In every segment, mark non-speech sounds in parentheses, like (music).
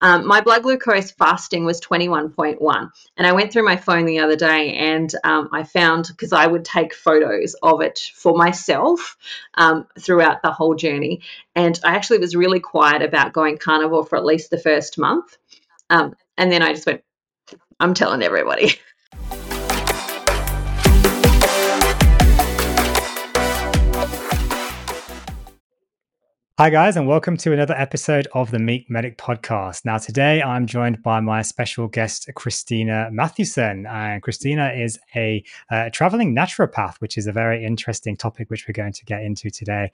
Um, my blood glucose fasting was 21.1. And I went through my phone the other day and um, I found because I would take photos of it for myself um, throughout the whole journey. And I actually was really quiet about going carnivore for at least the first month. Um, and then I just went, I'm telling everybody. (laughs) Hi, guys, and welcome to another episode of the Meat Medic podcast. Now, today I'm joined by my special guest, Christina Mathewson. And Christina is a uh, traveling naturopath, which is a very interesting topic which we're going to get into today.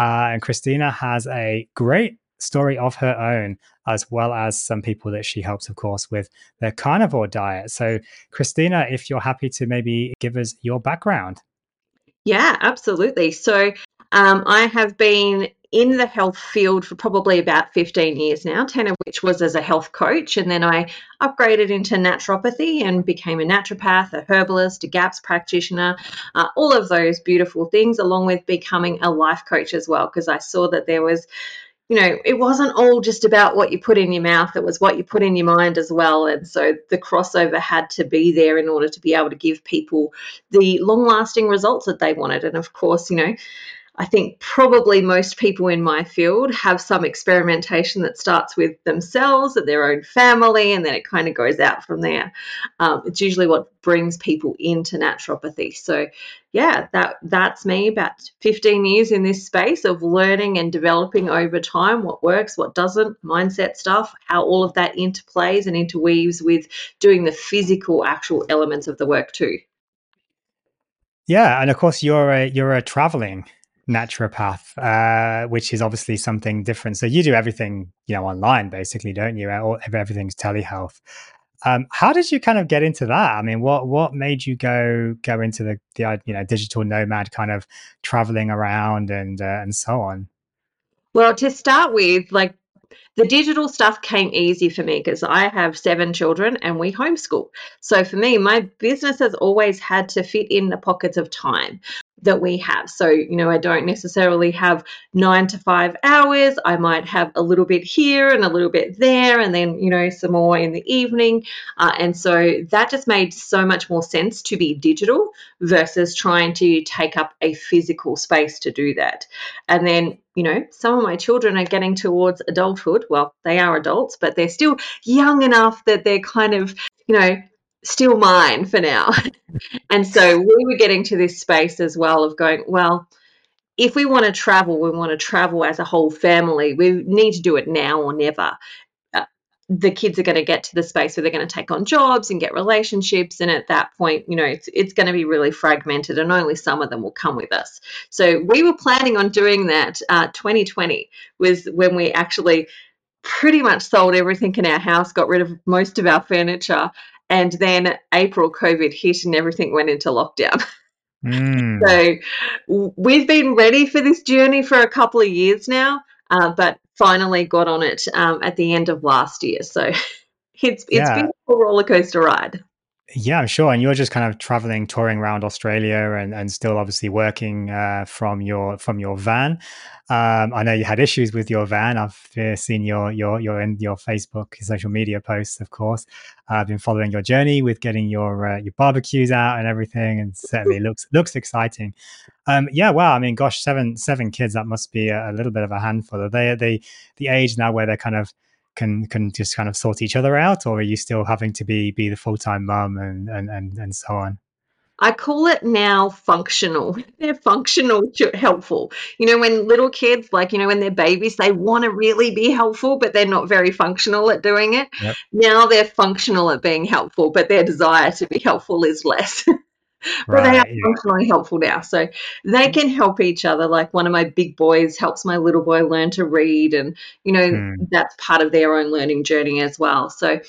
Uh, and Christina has a great story of her own, as well as some people that she helps, of course, with their carnivore diet. So, Christina, if you're happy to maybe give us your background. Yeah, absolutely. So, um, I have been in the health field for probably about 15 years now, 10 of which was as a health coach. And then I upgraded into naturopathy and became a naturopath, a herbalist, a GAPS practitioner, uh, all of those beautiful things, along with becoming a life coach as well, because I saw that there was you know, it wasn't all just about what you put in your mouth, it was what you put in your mind as well. And so the crossover had to be there in order to be able to give people the long lasting results that they wanted. And of course, you know, I think probably most people in my field have some experimentation that starts with themselves and their own family, and then it kind of goes out from there. Um, it's usually what brings people into naturopathy. So, yeah, that that's me. About 15 years in this space of learning and developing over time what works, what doesn't, mindset stuff, how all of that interplays and interweaves with doing the physical, actual elements of the work too. Yeah, and of course you're a you're a traveling naturopath, uh, which is obviously something different. So you do everything, you know, online basically, don't you? All, everything's telehealth. Um, how did you kind of get into that? I mean, what what made you go go into the the you know digital nomad kind of traveling around and uh, and so on? Well, to start with, like the digital stuff came easy for me because I have seven children and we homeschool. So for me, my business has always had to fit in the pockets of time that we have. So, you know, I don't necessarily have nine to five hours. I might have a little bit here and a little bit there, and then, you know, some more in the evening. Uh, and so that just made so much more sense to be digital versus trying to take up a physical space to do that. And then, you know, some of my children are getting towards adulthood. Well, they are adults, but they're still young enough that they're kind of, you know, still mine for now. (laughs) and so we were getting to this space as well of going, well, if we want to travel, we want to travel as a whole family. We need to do it now or never. Uh, the kids are going to get to the space where they're going to take on jobs and get relationships, and at that point, you know, it's it's going to be really fragmented, and only some of them will come with us. So we were planning on doing that. Uh, 2020 was when we actually pretty much sold everything in our house, got rid of most of our furniture, and then April, COVID hit and everything went into lockdown. (laughs) Mm. So we've been ready for this journey for a couple of years now, uh, but finally got on it um, at the end of last year. So (laughs) it's it's yeah. been a roller coaster ride. Yeah, I'm sure. And you're just kind of traveling, touring around Australia, and, and still obviously working uh, from your from your van. Um, I know you had issues with your van. I've uh, seen your your your in your Facebook, your social media posts, of course. Uh, I've been following your journey with getting your uh, your barbecues out and everything, and certainly (laughs) looks looks exciting. Um, yeah, wow. I mean, gosh, seven seven kids. That must be a, a little bit of a handful. Are they the the age now where they're kind of can can just kind of sort each other out, or are you still having to be be the full time mum and, and and and so on? I call it now functional. (laughs) They're functional, helpful. You know, when little kids, like, you know, when they're babies, they want to really be helpful, but they're not very functional at doing it. Yep. Now they're functional at being helpful, but their desire to be helpful is less. (laughs) but they are functionally helpful now. So they can help each other. Like one of my big boys helps my little boy learn to read, and you know mm. that's part of their own learning journey as well. So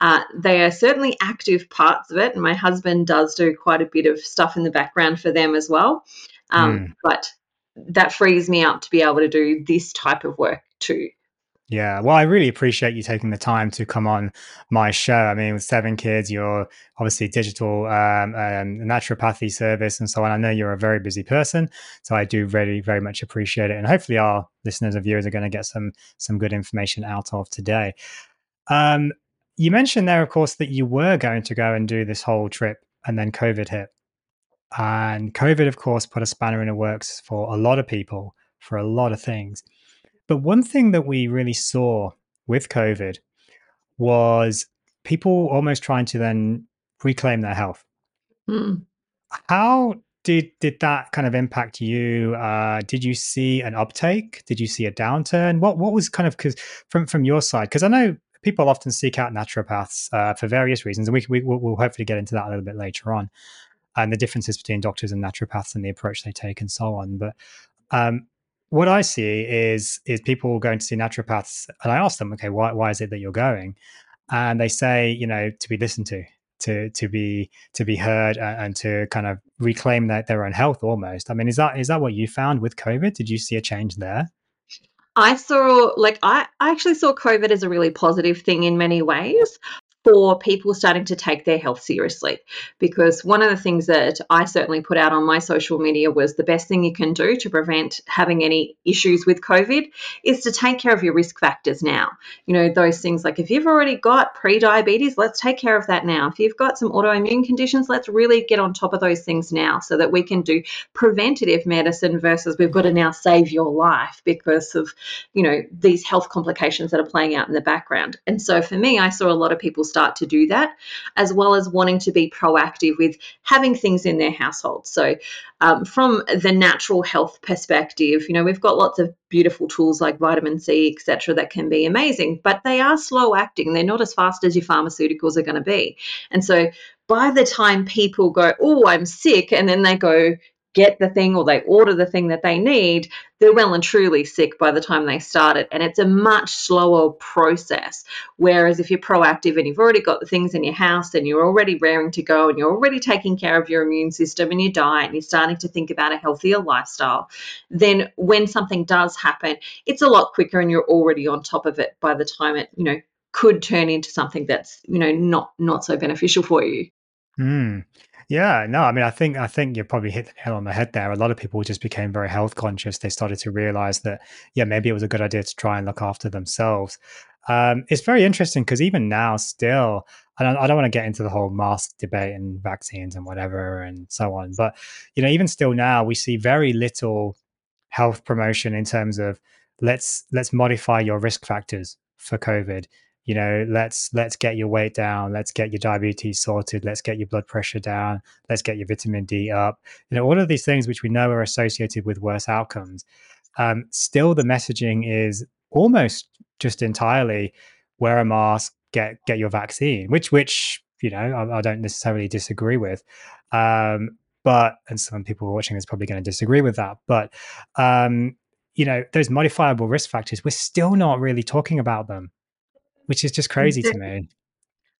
uh, they are certainly active parts of it, and my husband does do quite a bit of stuff in the background for them as well. Um, mm. But that frees me up to be able to do this type of work too. Yeah, well, I really appreciate you taking the time to come on my show. I mean, with seven kids, you're obviously digital um, um, naturopathy service and so on. I know you're a very busy person, so I do really, very much appreciate it. And hopefully, our listeners and viewers are going to get some some good information out of today. Um, you mentioned there, of course, that you were going to go and do this whole trip, and then COVID hit. And COVID, of course, put a spanner in the works for a lot of people for a lot of things. But one thing that we really saw with COVID was people almost trying to then reclaim their health. Mm. How did did that kind of impact you? Uh, did you see an uptake? Did you see a downturn? What what was kind of because from from your side? Because I know people often seek out naturopaths uh, for various reasons, and we, we will hopefully get into that a little bit later on, and the differences between doctors and naturopaths and the approach they take and so on. But um, what I see is is people going to see naturopaths, and I ask them, okay, why why is it that you're going? And they say, you know, to be listened to, to to be to be heard, and, and to kind of reclaim their, their own health almost. I mean, is that is that what you found with COVID? Did you see a change there? I saw, like, I, I actually saw COVID as a really positive thing in many ways for people starting to take their health seriously. Because one of the things that I certainly put out on my social media was the best thing you can do to prevent having any issues with COVID is to take care of your risk factors now. You know, those things like if you've already got pre diabetes, let's take care of that now. If you've got some autoimmune conditions, let's really get on top of those things now so that we can do preventative medicine versus we've got to now save your life because of, you know, these health complications that are playing out in the background. And so for me, I saw a lot of people start to do that, as well as wanting to be proactive with having things in their household. So, um, from the natural health perspective, you know, we've got lots of beautiful tools like vitamin C, etc., that can be amazing, but they are slow acting. They're not as fast as your pharmaceuticals are going to be. And so, by the time people go, Oh, I'm sick, and then they go, get the thing or they order the thing that they need, they're well and truly sick by the time they start it. And it's a much slower process. Whereas if you're proactive and you've already got the things in your house and you're already raring to go and you're already taking care of your immune system and your diet and you're starting to think about a healthier lifestyle, then when something does happen, it's a lot quicker and you're already on top of it by the time it, you know, could turn into something that's, you know, not not so beneficial for you. Mm. Yeah, no, I mean, I think I think you probably hit the nail on the head there. A lot of people just became very health conscious. They started to realize that, yeah, maybe it was a good idea to try and look after themselves. Um, it's very interesting because even now, still, I don't, I don't want to get into the whole mask debate and vaccines and whatever and so on. But you know, even still now, we see very little health promotion in terms of let's let's modify your risk factors for COVID you know let's let's get your weight down let's get your diabetes sorted let's get your blood pressure down let's get your vitamin d up. You know all of these things which we know are associated with worse outcomes. Um, still the messaging is almost just entirely wear a mask get get your vaccine which which you know i, I don't necessarily disagree with. Um, but and some people watching is probably going to disagree with that but um, you know those modifiable risk factors we're still not really talking about them which is just crazy to me.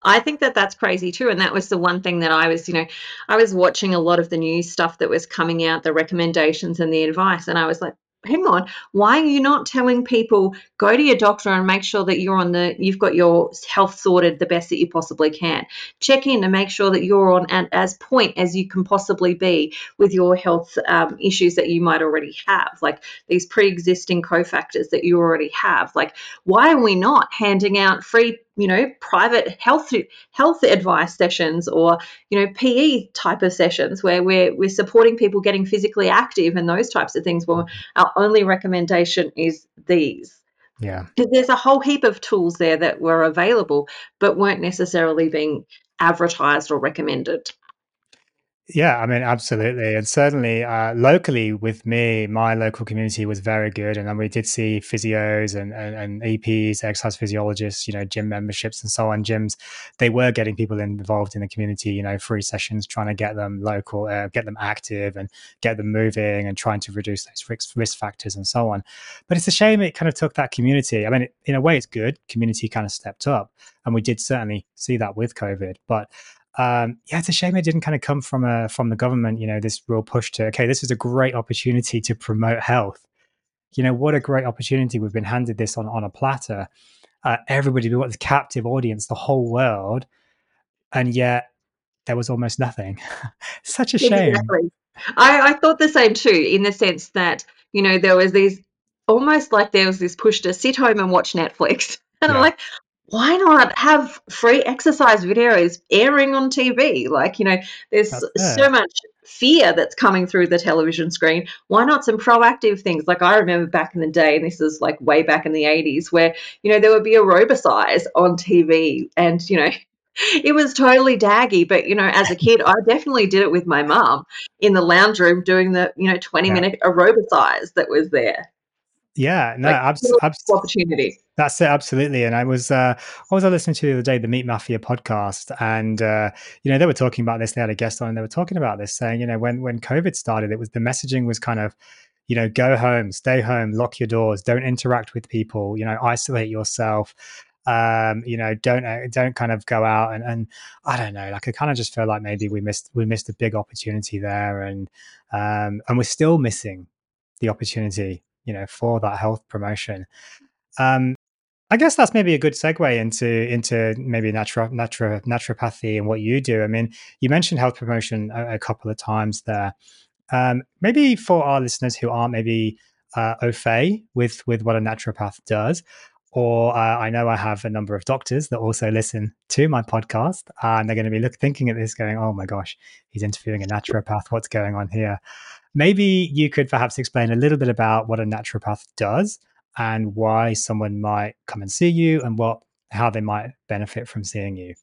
I think that that's crazy too. And that was the one thing that I was, you know, I was watching a lot of the news stuff that was coming out, the recommendations and the advice. And I was like, hang on, why are you not telling people go to your doctor and make sure that you're on the you've got your health sorted the best that you possibly can. Check in and make sure that you're on at as point as you can possibly be with your health um, issues that you might already have, like these pre-existing cofactors that you already have. Like, why are we not handing out free you know private health health advice sessions or you know PE type of sessions where we're we're supporting people getting physically active and those types of things. Well, our only recommendation is these. Yeah, because there's a whole heap of tools there that were available but weren't necessarily being advertised or recommended. Yeah, I mean, absolutely. And certainly uh, locally with me, my local community was very good. And then we did see physios and, and, and EPs, exercise physiologists, you know, gym memberships and so on. Gyms, they were getting people involved in the community, you know, free sessions, trying to get them local, uh, get them active and get them moving and trying to reduce those risk, risk factors and so on. But it's a shame it kind of took that community. I mean, in a way, it's good. Community kind of stepped up. And we did certainly see that with COVID. But um, yeah, it's a shame it didn't kind of come from a from the government. You know, this real push to okay, this is a great opportunity to promote health. You know, what a great opportunity. We've been handed this on on a platter. Uh, everybody, we got this captive audience, the whole world, and yet there was almost nothing. (laughs) Such a shame. Exactly. I, I thought the same too, in the sense that you know there was these almost like there was this push to sit home and watch Netflix, (laughs) and yeah. I'm like, why not have free exercise videos airing on TV? Like, you know, there's so much fear that's coming through the television screen. Why not some proactive things? Like I remember back in the day, and this is like way back in the 80s, where, you know, there would be a aerobicize on TV and, you know, (laughs) it was totally daggy, but you know, as a kid, I definitely did it with my mum in the lounge room doing the you know twenty yeah. minute aerobicize that was there. Yeah, no, like, abs- abs- opportunity. That's it, absolutely. And I was, uh, I was I listening to the other day the Meat Mafia podcast, and uh, you know they were talking about this. They had a guest on, and they were talking about this, saying, you know, when when COVID started, it was the messaging was kind of, you know, go home, stay home, lock your doors, don't interact with people, you know, isolate yourself. Um, you know, don't uh, don't kind of go out and and I don't know, like I kind of just feel like maybe we missed we missed a big opportunity there, and um, and we're still missing the opportunity you know for that health promotion um i guess that's maybe a good segue into into maybe natural natural naturopathy and what you do i mean you mentioned health promotion a, a couple of times there um maybe for our listeners who aren't maybe uh, au fait with with what a naturopath does or uh, I know I have a number of doctors that also listen to my podcast, and they're going to be look, thinking at this, going, "Oh my gosh, he's interviewing a naturopath. What's going on here?" Maybe you could perhaps explain a little bit about what a naturopath does and why someone might come and see you and what how they might benefit from seeing you.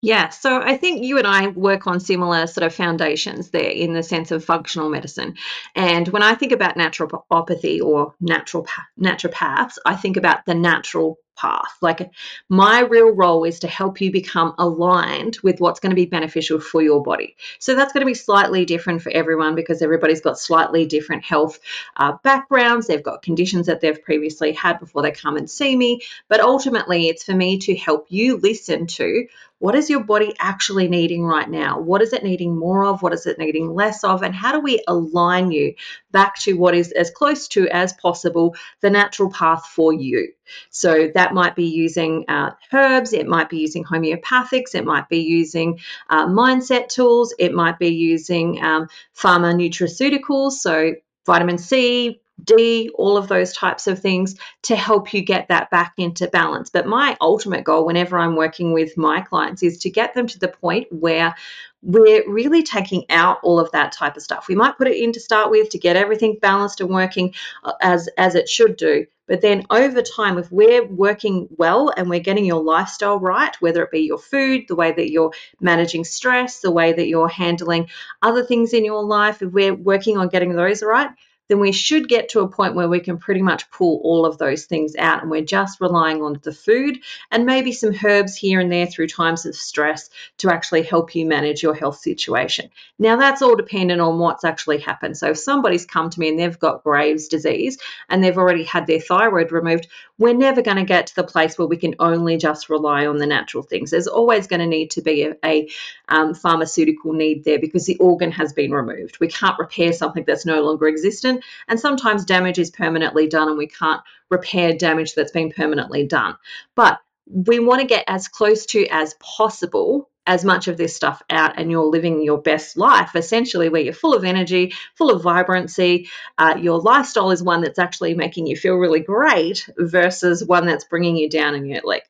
Yeah, so I think you and I work on similar sort of foundations there in the sense of functional medicine. And when I think about naturopathy or natural naturopaths, I think about the natural path. Like my real role is to help you become aligned with what's going to be beneficial for your body. So that's going to be slightly different for everyone because everybody's got slightly different health uh, backgrounds. They've got conditions that they've previously had before they come and see me. But ultimately, it's for me to help you listen to what is your body actually needing right now? What is it needing more of? What is it needing less of? And how do we align you back to what is as close to as possible the natural path for you? So that might be using uh, herbs, it might be using homeopathics, it might be using uh, mindset tools, it might be using um, pharma nutraceuticals, so vitamin C, D, all of those types of things to help you get that back into balance. But my ultimate goal, whenever I'm working with my clients, is to get them to the point where we're really taking out all of that type of stuff. We might put it in to start with to get everything balanced and working uh, as as it should do. But then over time, if we're working well and we're getting your lifestyle right, whether it be your food, the way that you're managing stress, the way that you're handling other things in your life, if we're working on getting those right, then we should get to a point where we can pretty much pull all of those things out and we're just relying on the food and maybe some herbs here and there through times of stress to actually help you manage your health situation. Now, that's all dependent on what's actually happened. So, if somebody's come to me and they've got Graves' disease and they've already had their thyroid removed, we're never going to get to the place where we can only just rely on the natural things. There's always going to need to be a, a um, pharmaceutical need there because the organ has been removed. We can't repair something that's no longer existent, and sometimes damage is permanently done, and we can't repair damage that's been permanently done. But we want to get as close to as possible as much of this stuff out and you're living your best life essentially where you're full of energy full of vibrancy uh, your lifestyle is one that's actually making you feel really great versus one that's bringing you down and you're like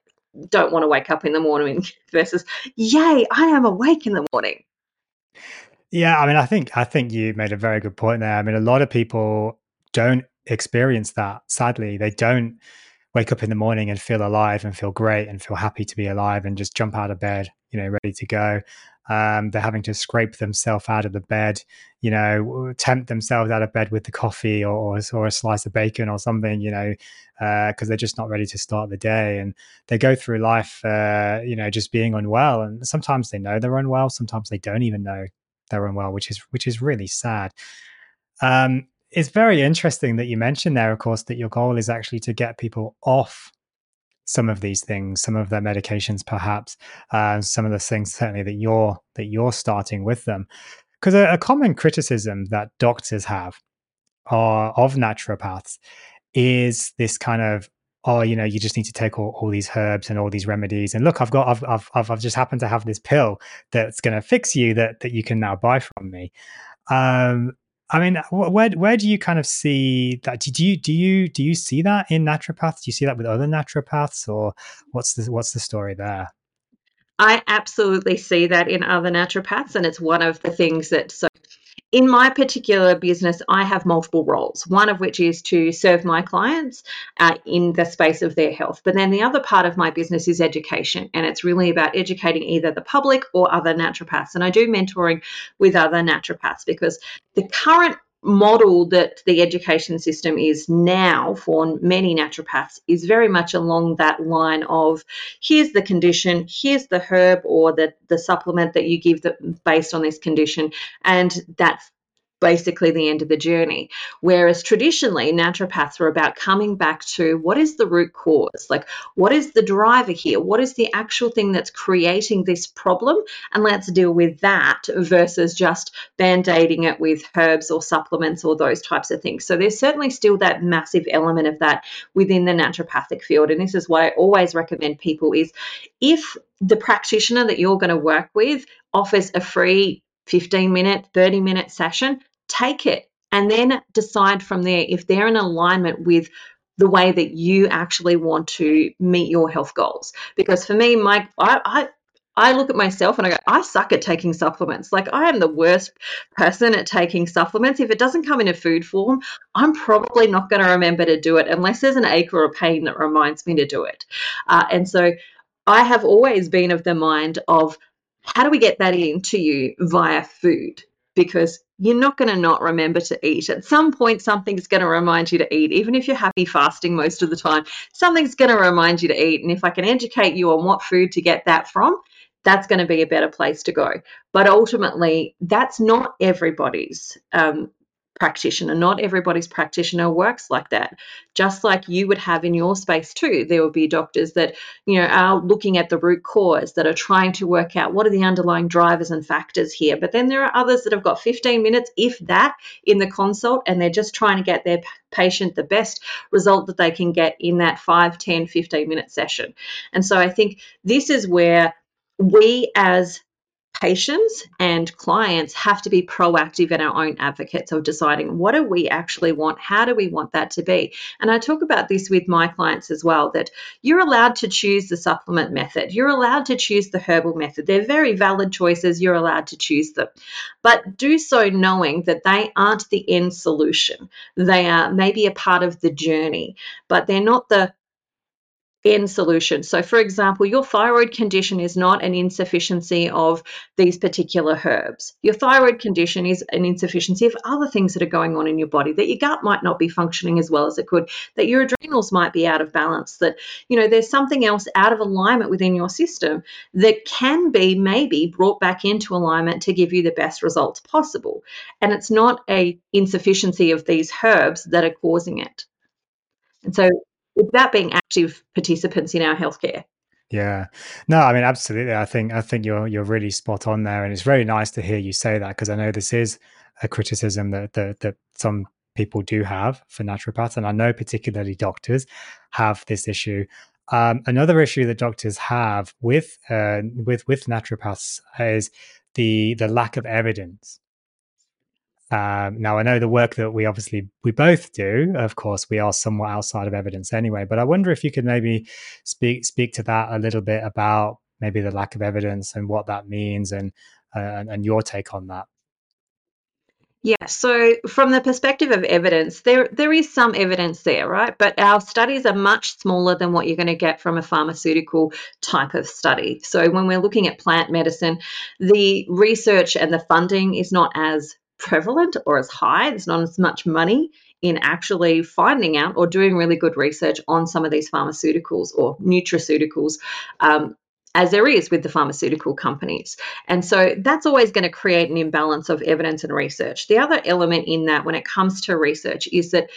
don't want to wake up in the morning (laughs) versus yay i am awake in the morning yeah i mean i think i think you made a very good point there i mean a lot of people don't experience that sadly they don't wake up in the morning and feel alive and feel great and feel happy to be alive and just jump out of bed, you know, ready to go. Um, they're having to scrape themselves out of the bed, you know, tempt themselves out of bed with the coffee or, or, a slice of bacon or something, you know, because uh, they're just not ready to start the day. And they go through life, uh, you know, just being unwell. And sometimes they know they're unwell, sometimes they don't even know they're unwell, which is which is really sad. Um, it's very interesting that you mentioned there, of course, that your goal is actually to get people off some of these things, some of their medications, perhaps, uh, some of the things certainly that you're that you're starting with them. Because a, a, common criticism that doctors have are, of naturopaths is this kind of oh you know you just need to take all, all these herbs and all these remedies and look i've got I've, I've, I've just happened to have this pill that's going to fix you that that you can now buy from me um, I mean, where where do you kind of see that? Do you do you do you see that in naturopaths? Do you see that with other naturopaths, or what's the what's the story there? I absolutely see that in other naturopaths, and it's one of the things that so in my particular business, I have multiple roles, one of which is to serve my clients uh, in the space of their health. But then the other part of my business is education, and it's really about educating either the public or other naturopaths. And I do mentoring with other naturopaths because the current model that the education system is now for many naturopaths is very much along that line of here's the condition, here's the herb or the, the supplement that you give that based on this condition, and that's basically the end of the journey. Whereas traditionally, naturopaths are about coming back to what is the root cause? Like, what is the driver here? What is the actual thing that's creating this problem? And let's deal with that versus just band aiding it with herbs or supplements or those types of things. So there's certainly still that massive element of that within the naturopathic field. And this is what I always recommend people is if the practitioner that you're going to work with offers a free 15 minute, 30 minute session, take it and then decide from there if they're in alignment with the way that you actually want to meet your health goals. Because for me, my I, I I look at myself and I go, I suck at taking supplements. Like, I am the worst person at taking supplements. If it doesn't come in a food form, I'm probably not going to remember to do it unless there's an ache or a pain that reminds me to do it. Uh, and so I have always been of the mind of how do we get that into you via food? Because you're not going to not remember to eat. At some point, something's going to remind you to eat. Even if you're happy fasting most of the time, something's going to remind you to eat. And if I can educate you on what food to get that from, that's going to be a better place to go. But ultimately, that's not everybody's um, practitioner. Not everybody's practitioner works like that. Just like you would have in your space too, there will be doctors that you know are looking at the root cause, that are trying to work out what are the underlying drivers and factors here. But then there are others that have got 15 minutes, if that, in the consult, and they're just trying to get their patient the best result that they can get in that 5, 10, 15 minute session. And so I think this is where we as patients and clients have to be proactive and our own advocates of deciding what do we actually want? How do we want that to be? And i talk about this with my clients as well that you're allowed to choose the supplement method. You're allowed to choose the herbal method. They're very valid choices. You're allowed to choose them. But do so knowing that they aren't the end solution. They are maybe a part of the journey but they're not the end solution. So, for example, your thyroid condition is not an insufficiency of these particular herbs. Your thyroid condition is an insufficiency of other things that are going on in your body, that your gut might not be functioning as well as it could, that your adrenals might be out of balance, that, you know, there's something else out of alignment within your system that can be maybe brought back into alignment to give you the best results possible. And it's not a insufficiency of these herbs that are causing it. And so without being active participants in our healthcare. Yeah. No, I mean absolutely. I think I think you're you're really spot on there and it's very nice to hear you say that because I know this is a criticism that, that that some people do have for naturopaths and I know particularly doctors have this issue. Um, another issue that doctors have with uh, with with naturopaths is the the lack of evidence um, now, I know the work that we obviously we both do. Of course, we are somewhat outside of evidence anyway. But I wonder if you could maybe speak speak to that a little bit about maybe the lack of evidence and what that means, and uh, and your take on that. Yeah, so from the perspective of evidence, there there is some evidence there, right? But our studies are much smaller than what you're going to get from a pharmaceutical type of study. So when we're looking at plant medicine, the research and the funding is not as prevalent or as high. There's not as much money in actually finding out or doing really good research on some of these pharmaceuticals or nutraceuticals. Um, as there is with the pharmaceutical companies. And so that's always going to create an imbalance of evidence and research. The other element in that, when it comes to research, is that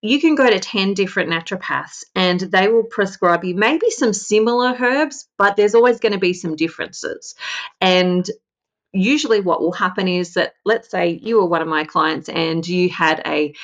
you can go to 10 different naturopaths and they will prescribe you maybe some similar herbs, but there's always going to be some differences. And usually what will happen is that let's say you were one of my clients and you had a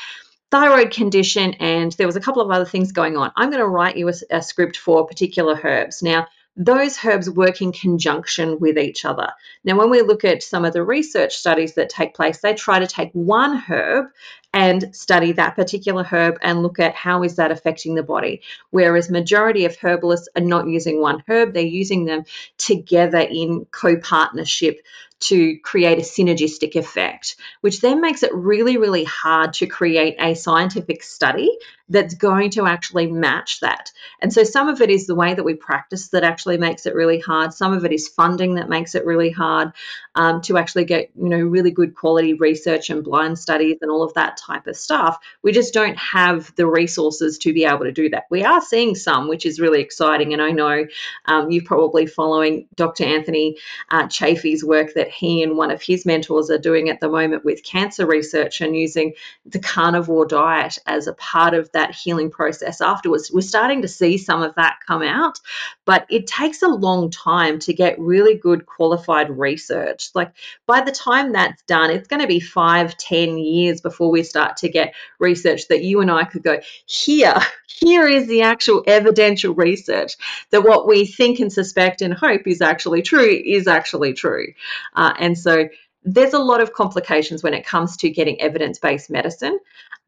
thyroid condition and there was a couple of other things going on i'm going to write you a, a, script for particular herbs now those herbs work in conjunction with each other. Now, when we look at some of the research studies that take place, they try to take one herb and study that particular herb and look at how is that affecting the body whereas majority of herbalists are not using one herb they're using them together in co-partnership to create a synergistic effect, which then makes it really, really hard to create a scientific study that's going to actually match that. And so some of it is the way that we practice that actually makes it really hard. Some of it is funding that makes it really hard um, to actually get, you know, really good quality research and blind studies and all of that type of stuff. We just don't have the resources to be able to do that. We are seeing some, which is really exciting. And I know um, you're probably following Dr. Anthony uh, Chaffee's work that he and one of his mentors are doing at the moment with cancer research and using the carnivore diet as a part of that healing process afterwards. We're starting to see some of that come out, but it takes a long time to get really good qualified research. Like by the time that's done, it's going to be five, ten years before we start to get research that you and I could go, here, here is the actual evidential research that what we think and suspect and hope is actually true is actually true. Uh, and so there's a lot of complications when it comes to getting evidence based medicine,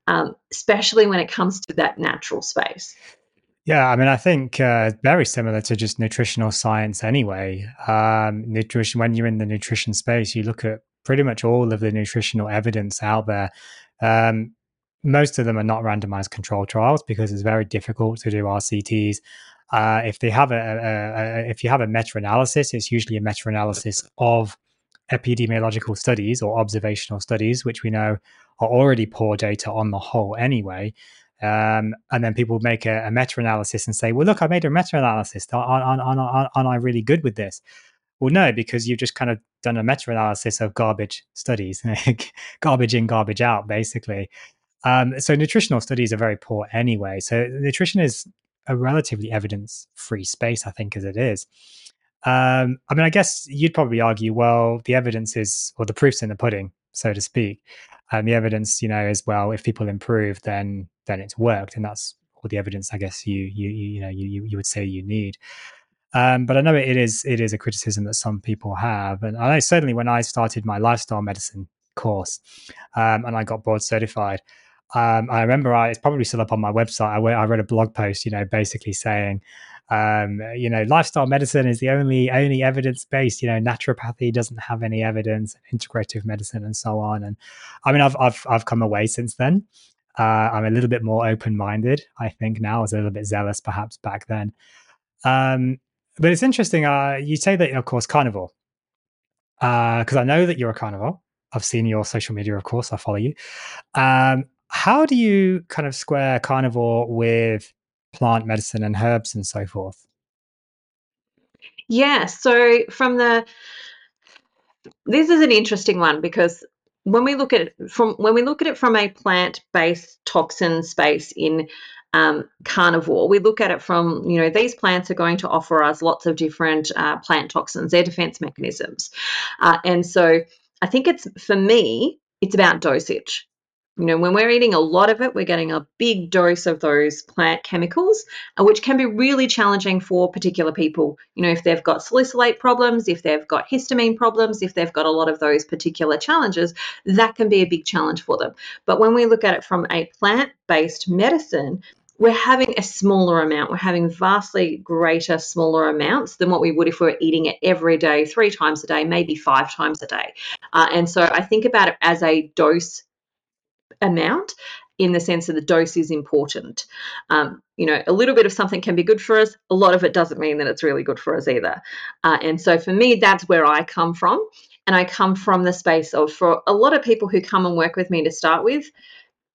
um, especially when it comes to that natural space. Yeah, I mean, I think uh, very similar to just nutritional science anyway. Um, nutrition, when you're in the nutrition space, you look at pretty much all of the nutritional evidence out there. Um, most of them are not randomized control trials because it's very difficult to do RCTs. Uh, if they have a, a, a, if you have a meta-analysis, it's usually a meta-analysis of epidemiological studies or observational studies, which we know are already poor data on the whole anyway. Um, and then people make a, a meta-analysis and say, "Well, look, I made a meta-analysis. Aren't, aren't, aren't, aren't I really good with this?" Well, no, because you've just kind of done a meta-analysis of garbage studies, (laughs) garbage in, garbage out, basically. Um, so nutritional studies are very poor anyway. So nutrition is a relatively evidence-free space, I think, as it is. Um, I mean, I guess you'd probably argue, well, the evidence is, or the proof's in the pudding, so to speak. And the evidence, you know, is well, if people improve, then then it's worked, and that's all the evidence I guess you you you know you you would say you need. Um, but I know it is it is a criticism that some people have, and I know certainly when I started my lifestyle medicine course um, and I got board certified, um, I remember I, it's probably still up on my website. I, I read a blog post, you know, basically saying, um, you know, lifestyle medicine is the only only evidence based. You know, naturopathy doesn't have any evidence, integrative medicine, and so on. And I mean, I've I've I've come away since then. Uh, I'm a little bit more open minded. I think now I was a little bit zealous, perhaps back then. Um, but it's interesting. Uh, you say that, of course, carnivore, because uh, I know that you're a carnivore. I've seen your social media, of course. I follow you. Um, how do you kind of square carnivore with plant medicine and herbs and so forth? Yeah, so from the this is an interesting one because when we look at from when we look at it from a plant-based toxin space in um, carnivore, we look at it from you know these plants are going to offer us lots of different uh, plant toxins, their defense mechanisms, uh, and so I think it's for me it's about dosage. You know, when we're eating a lot of it, we're getting a big dose of those plant chemicals, uh, which can be really challenging for particular people. You know, if they've got salicylate problems, if they've got histamine problems, if they've got a lot of those particular challenges, that can be a big challenge for them. But when we look at it from a plant based medicine, we're having a smaller amount. We're having vastly greater, smaller amounts than what we would if we were eating it every day, three times a day, maybe five times a day. Uh, and so I think about it as a dose amount in the sense that the dose is important. Um, you know, a little bit of something can be good for us. A lot of it doesn't mean that it's really good for us either. Uh, and so for me, that's where I come from. And I come from the space of, for a lot of people who come and work with me to start with,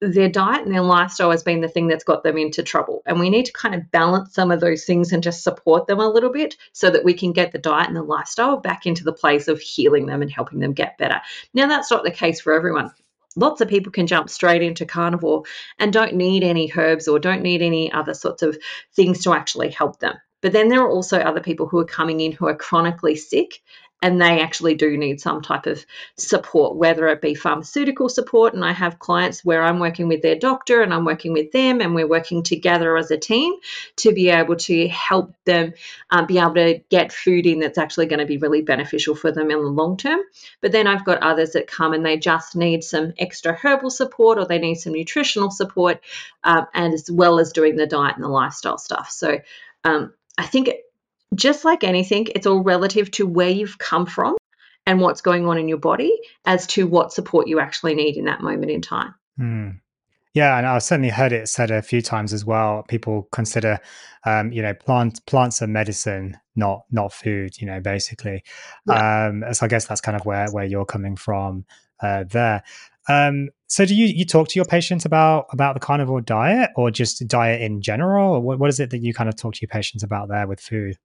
their diet and their lifestyle has been the thing that's got them into trouble. And we need to kind of balance some of those things and just support them a little bit so that we can get the diet and the lifestyle back into the place of healing them and helping them get better. Now, that's not the case for everyone lots of people can jump straight into carnivore and don't need any herbs or don't need any other sorts of things to actually help them. But then there are also other people who are coming in who are chronically sick and they actually do need some type of support, whether it be pharmaceutical support. And I have clients where I'm working with their doctor and I'm working with them, and we're working together as a team to be able to help them um, be able to get food in that's actually going to be really beneficial for them in the long term. But then I've got others that come and they just need some extra herbal support or they need some nutritional support, um, and as well as doing the diet and the lifestyle stuff. So um, I think just like anything, it's all relative to where you've come from and what's going on in your body as to what support you actually need in that moment in time. Mm. Yeah, and I've certainly heard it said a few times as well. People consider, um, you know, plant plants are medicine, not not food. You know, basically. Yeah. Um, so I guess that's kind of where where you're coming from uh, there. Um, so do you you talk to your patients about about the carnivore diet, or just diet in general, what, what is it that you kind of talk to your patients about there with food?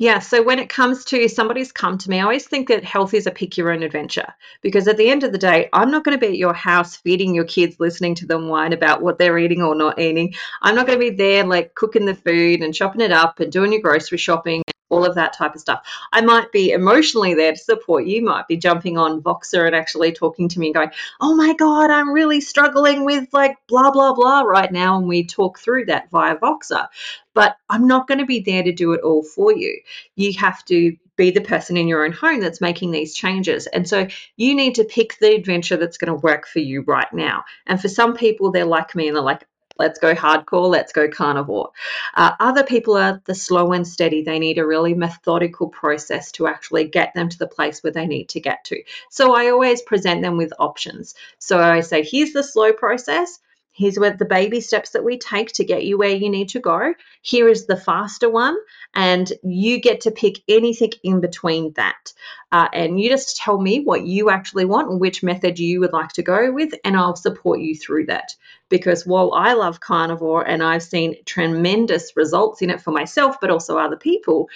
Yeah, so when it comes to somebody's come to me, I always think that health is a pick your own adventure because at the end of the day, I'm not going to be at your house feeding your kids, listening to them whine about what they're eating or not eating. I'm not going to be there like cooking the food and chopping it up and doing your grocery shopping all of that type of stuff. I might be emotionally there to support you, might be jumping on Voxer and actually talking to me and going, Oh my God, I'm really struggling with like blah, blah, blah right now. And we talk through that via Voxer. But I'm not going to be there to do it all for you. You have to be the person in your own home that's making these changes. And so you need to pick the adventure that's going to work for you right now. And for some people, they're like me and they're like, let's go hardcore, let's go carnivore. Uh, other people are the slow and steady. They need a really methodical process to actually get them to the place where they need to get to. So I always present them with options. So I say, here's the slow process. Here's where the baby steps that we take to get you where you need to go. Here is the faster one, and you get to pick anything in between that. Uh, and you just tell me what you actually want and which method you would like to go with, and I'll support you through that. Because while I love carnivore and I've seen tremendous results in it for myself, but also other people,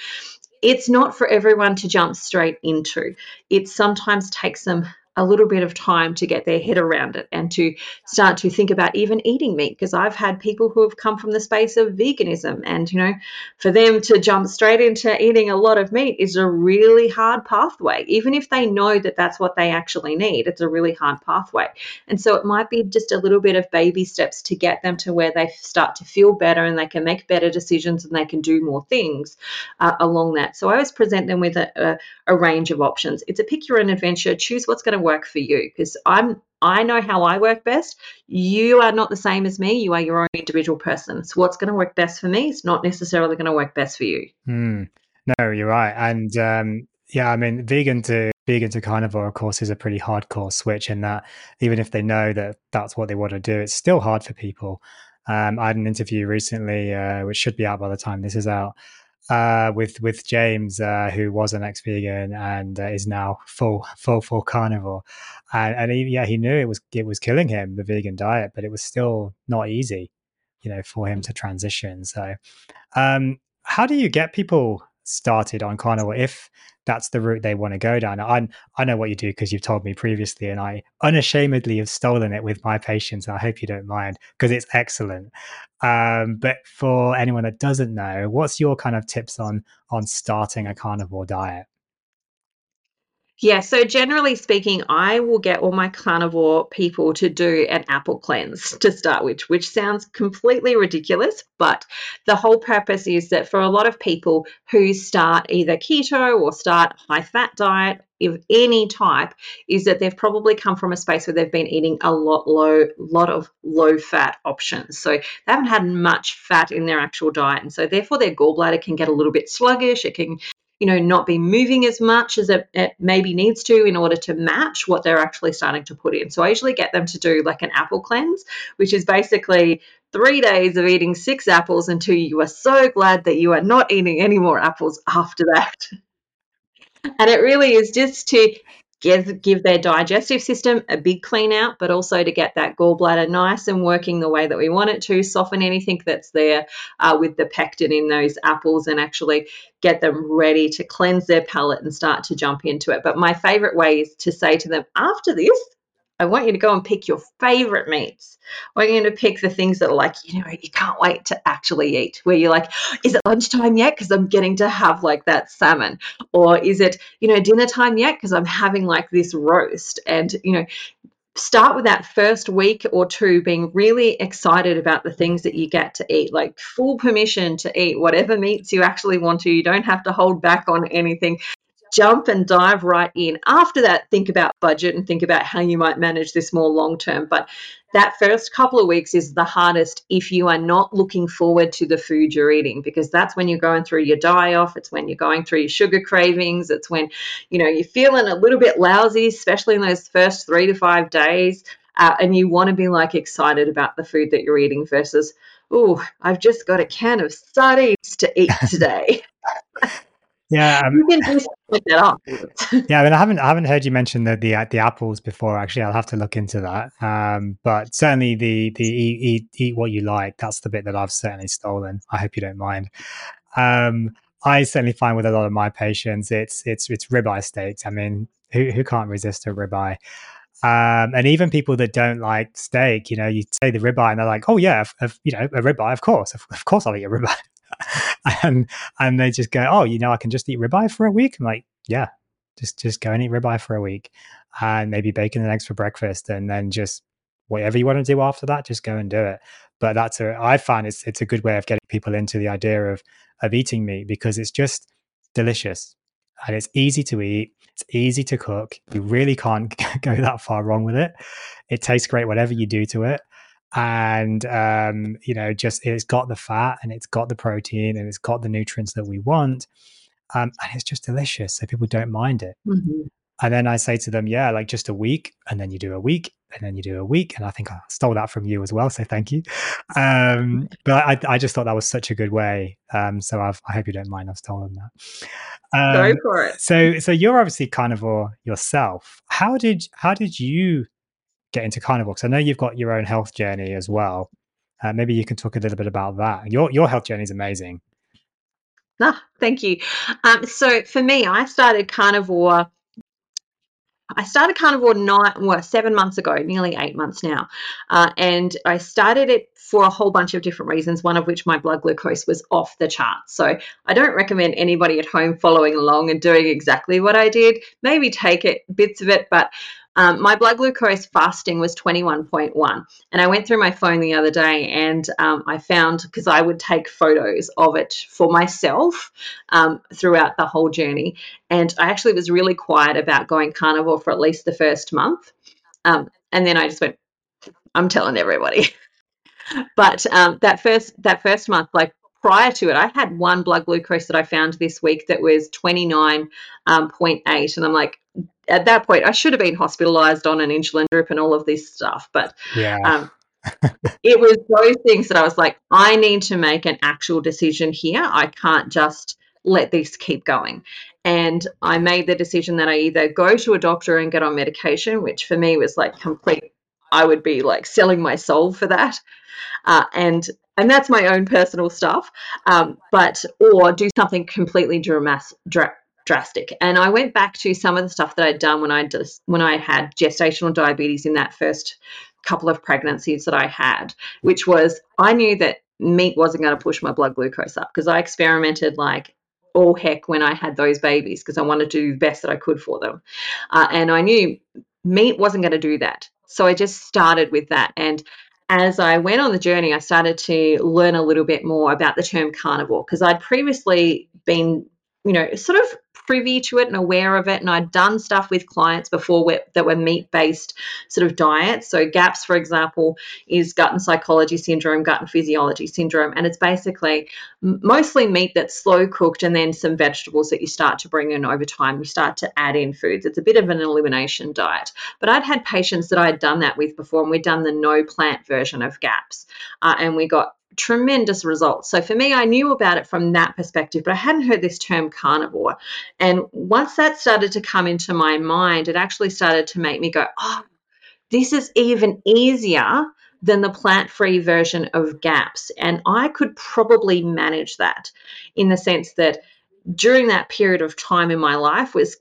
it's not for everyone to jump straight into. It sometimes takes them a little bit of time to get their head around it and to start to think about even eating meat because I've had people who have come from the space of veganism and you know for them to jump straight into eating a lot of meat is a really hard pathway even if they know that that's what they actually need it's a really hard pathway. And so it might be just a little bit of baby steps to get them to where they start to feel better and they can make better decisions and they can do more things uh, along that. So I always present them with a, a, a range of options. It's a pick your own adventure choose what's going to work for you because I'm I know how I work best. You are not the same as me. You are your own individual person. So what's going to work best for me is not necessarily going to work best for you. Mm. No, you're right. And um, yeah, I mean, vegan to vegan to carnivore, of course, is a pretty hardcore switch. In that, even if they know that that's what they want to do, it's still hard for people. Um, I had an interview recently, uh, which should be out by the time this is out, uh, with with James, uh, who was an ex-vegan and uh, is now full full full carnivore, and, and he, yeah, he knew it was it was killing him the vegan diet, but it was still not easy, you know, for him to transition. So, um, how do you get people started on carnivore if that's the route they want to go down. I I know what you do because you've told me previously, and I unashamedly have stolen it with my patients. I hope you don't mind because it's excellent. Um, but for anyone that doesn't know, what's your kind of tips on on starting a carnivore diet? Yeah, so generally speaking, I will get all my carnivore people to do an apple cleanse to start with, which sounds completely ridiculous, but the whole purpose is that for a lot of people who start either keto or start high fat diet of any type is that they've probably come from a space where they've been eating a lot low lot of low fat options. So they haven't had much fat in their actual diet and so therefore their gallbladder can get a little bit sluggish it can you know, not be moving as much as it, it, maybe needs to in order to match what they're actually starting to put in. So I usually get them to do like an apple cleanse, which is basically three days of eating six apples until you are so glad that you are not eating any more apples after that. (laughs) and it really is just to give give their digestive system a big clean out, but also to get that gallbladder nice and working the way that we want it to, soften anything that's there uh, with the pectin in those apples, and actually get them ready to cleanse their palate and start to jump into it. But my favorite way is to say to them after this, I want you to go and pick your favorite meats. I want you to pick the things that are like, you know, you can't wait to actually eat, where you're like, is it lunchtime yet? Because I'm getting to have like that salmon. Or is it, you know, dinner time yet? Because I'm having like this roast. And, you know, start with that first week or two being really excited about the things that you get to eat, like full permission to eat whatever meats you actually want to. You don't have to hold back on anything jump and dive right in. After that, think about budget and think about how you might manage this more long term. But that first couple of weeks is the hardest if you are not looking forward to the food you're eating because that's when you're going through your die off it's when you're going through your sugar cravings it's when you know you're feeling a little bit lousy especially in those first three to five days uh, and you want to be like excited about the food that you're eating versus oh i've just got a can of sardines to eat (laughs) today (laughs) Yeah, (laughs) um, you can just look that (laughs) yeah. I mean, I haven't I haven't heard you mention the the, uh, the apples before. Actually, I'll have to look into that. Um, but certainly the the eat, eat eat what you like. That's the bit that I've certainly stolen. I hope you don't mind. Um, I certainly find with a lot of my patients, it's it's it's ribeye steaks. I mean, who who can't resist a ribeye? Um, and even people that don't like steak, you know, you say the ribeye and they're like, "Oh yeah, you know, a ribeye, of course, of, of course, I'll eat a ribeye." (laughs) (laughs) and and they just go, oh, you know, I can just eat ribeye for a week. I'm like, yeah, just just go and eat ribeye for a week, and maybe bacon and eggs for breakfast, and then just whatever you want to do after that, just go and do it. But that's a I find it's it's a good way of getting people into the idea of of eating meat because it's just delicious and it's easy to eat. It's easy to cook. You really can't (laughs) go that far wrong with it. It tastes great, whatever you do to it and um, you know just it's got the fat and it's got the protein and it's got the nutrients that we want um, and it's just delicious so people don't mind it mm-hmm. and then i say to them yeah like just a week and then you do a week and then you do a week and i think i stole that from you as well so thank you um, (laughs) but I, I, just thought that was such a good way um, so I've, i hope you don't mind i've stolen that Go um, for it. So, so you're obviously carnivore yourself. How did how did you get into carnivore? Because I know you've got your own health journey as well. Uh, maybe you can talk a little bit about that. Your your health journey is amazing. Ah, thank you. Um, so for me, I started carnivore. I started carnivore nine, well, seven months ago, nearly eight months now, uh, and I started it for a whole bunch of different reasons. One of which my blood glucose was off the charts. So I don't recommend anybody at home following along and doing exactly what I did. Maybe take it bits of it, but um, my blood glucose fasting was 21.1. And I went through my phone the other day and um, I found, because I would take photos of it for myself um, throughout the whole journey. And I actually was really quiet about going carnivore for at least the first month. Um, and then I just went, I'm telling everybody. (laughs) but um, that first that first month, like prior to it, I had one blood glucose that I found this week that was 29.8. Um, and I'm like, at that point, I should have been hospitalized on an insulin drip and all of this stuff. But yeah. Um, it was those things that I was like, I need to make an actual decision here. I can't just let this keep going. And I made the decision that I either go to a doctor and get on medication, which for me was like complete, I would be like selling my soul for that. Uh, and and that's my own personal stuff. Um, but or do something completely dramatic, dra- drastic. And I went back to some of the stuff that I'd done when I just when I had gestational diabetes in that first couple of pregnancies that I had, which was I knew that meat wasn't going to push my blood glucose up because I experimented like all heck when I had those babies because I wanted to do the best that I could for them. Uh, and I knew meat wasn't going to do that. So I just started with that. And as I went on the journey, I started to learn a little bit more about the term carnivore because I'd previously been, you know, sort of privy to it and aware of it. And I'd done stuff with clients before where, that were meat based sort of diets. So, GAPS, for example, is gut and psychology syndrome, gut and physiology syndrome. And it's basically mostly meat that's slow cooked and then some vegetables that you start to bring in over time. You start to add in foods. It's a bit of an elimination diet. But I'd had patients that I'd done that with before, and we'd done the no plant version of GAPS. Uh, and we got tremendous results. So for me, I knew about it from that perspective, but I hadn't heard this term carnivore. And once that started to come into my mind, it actually started to make me go, oh, this is even easier than the plant free version of GAPS. And I could probably manage that in the sense that during that period of time in my life was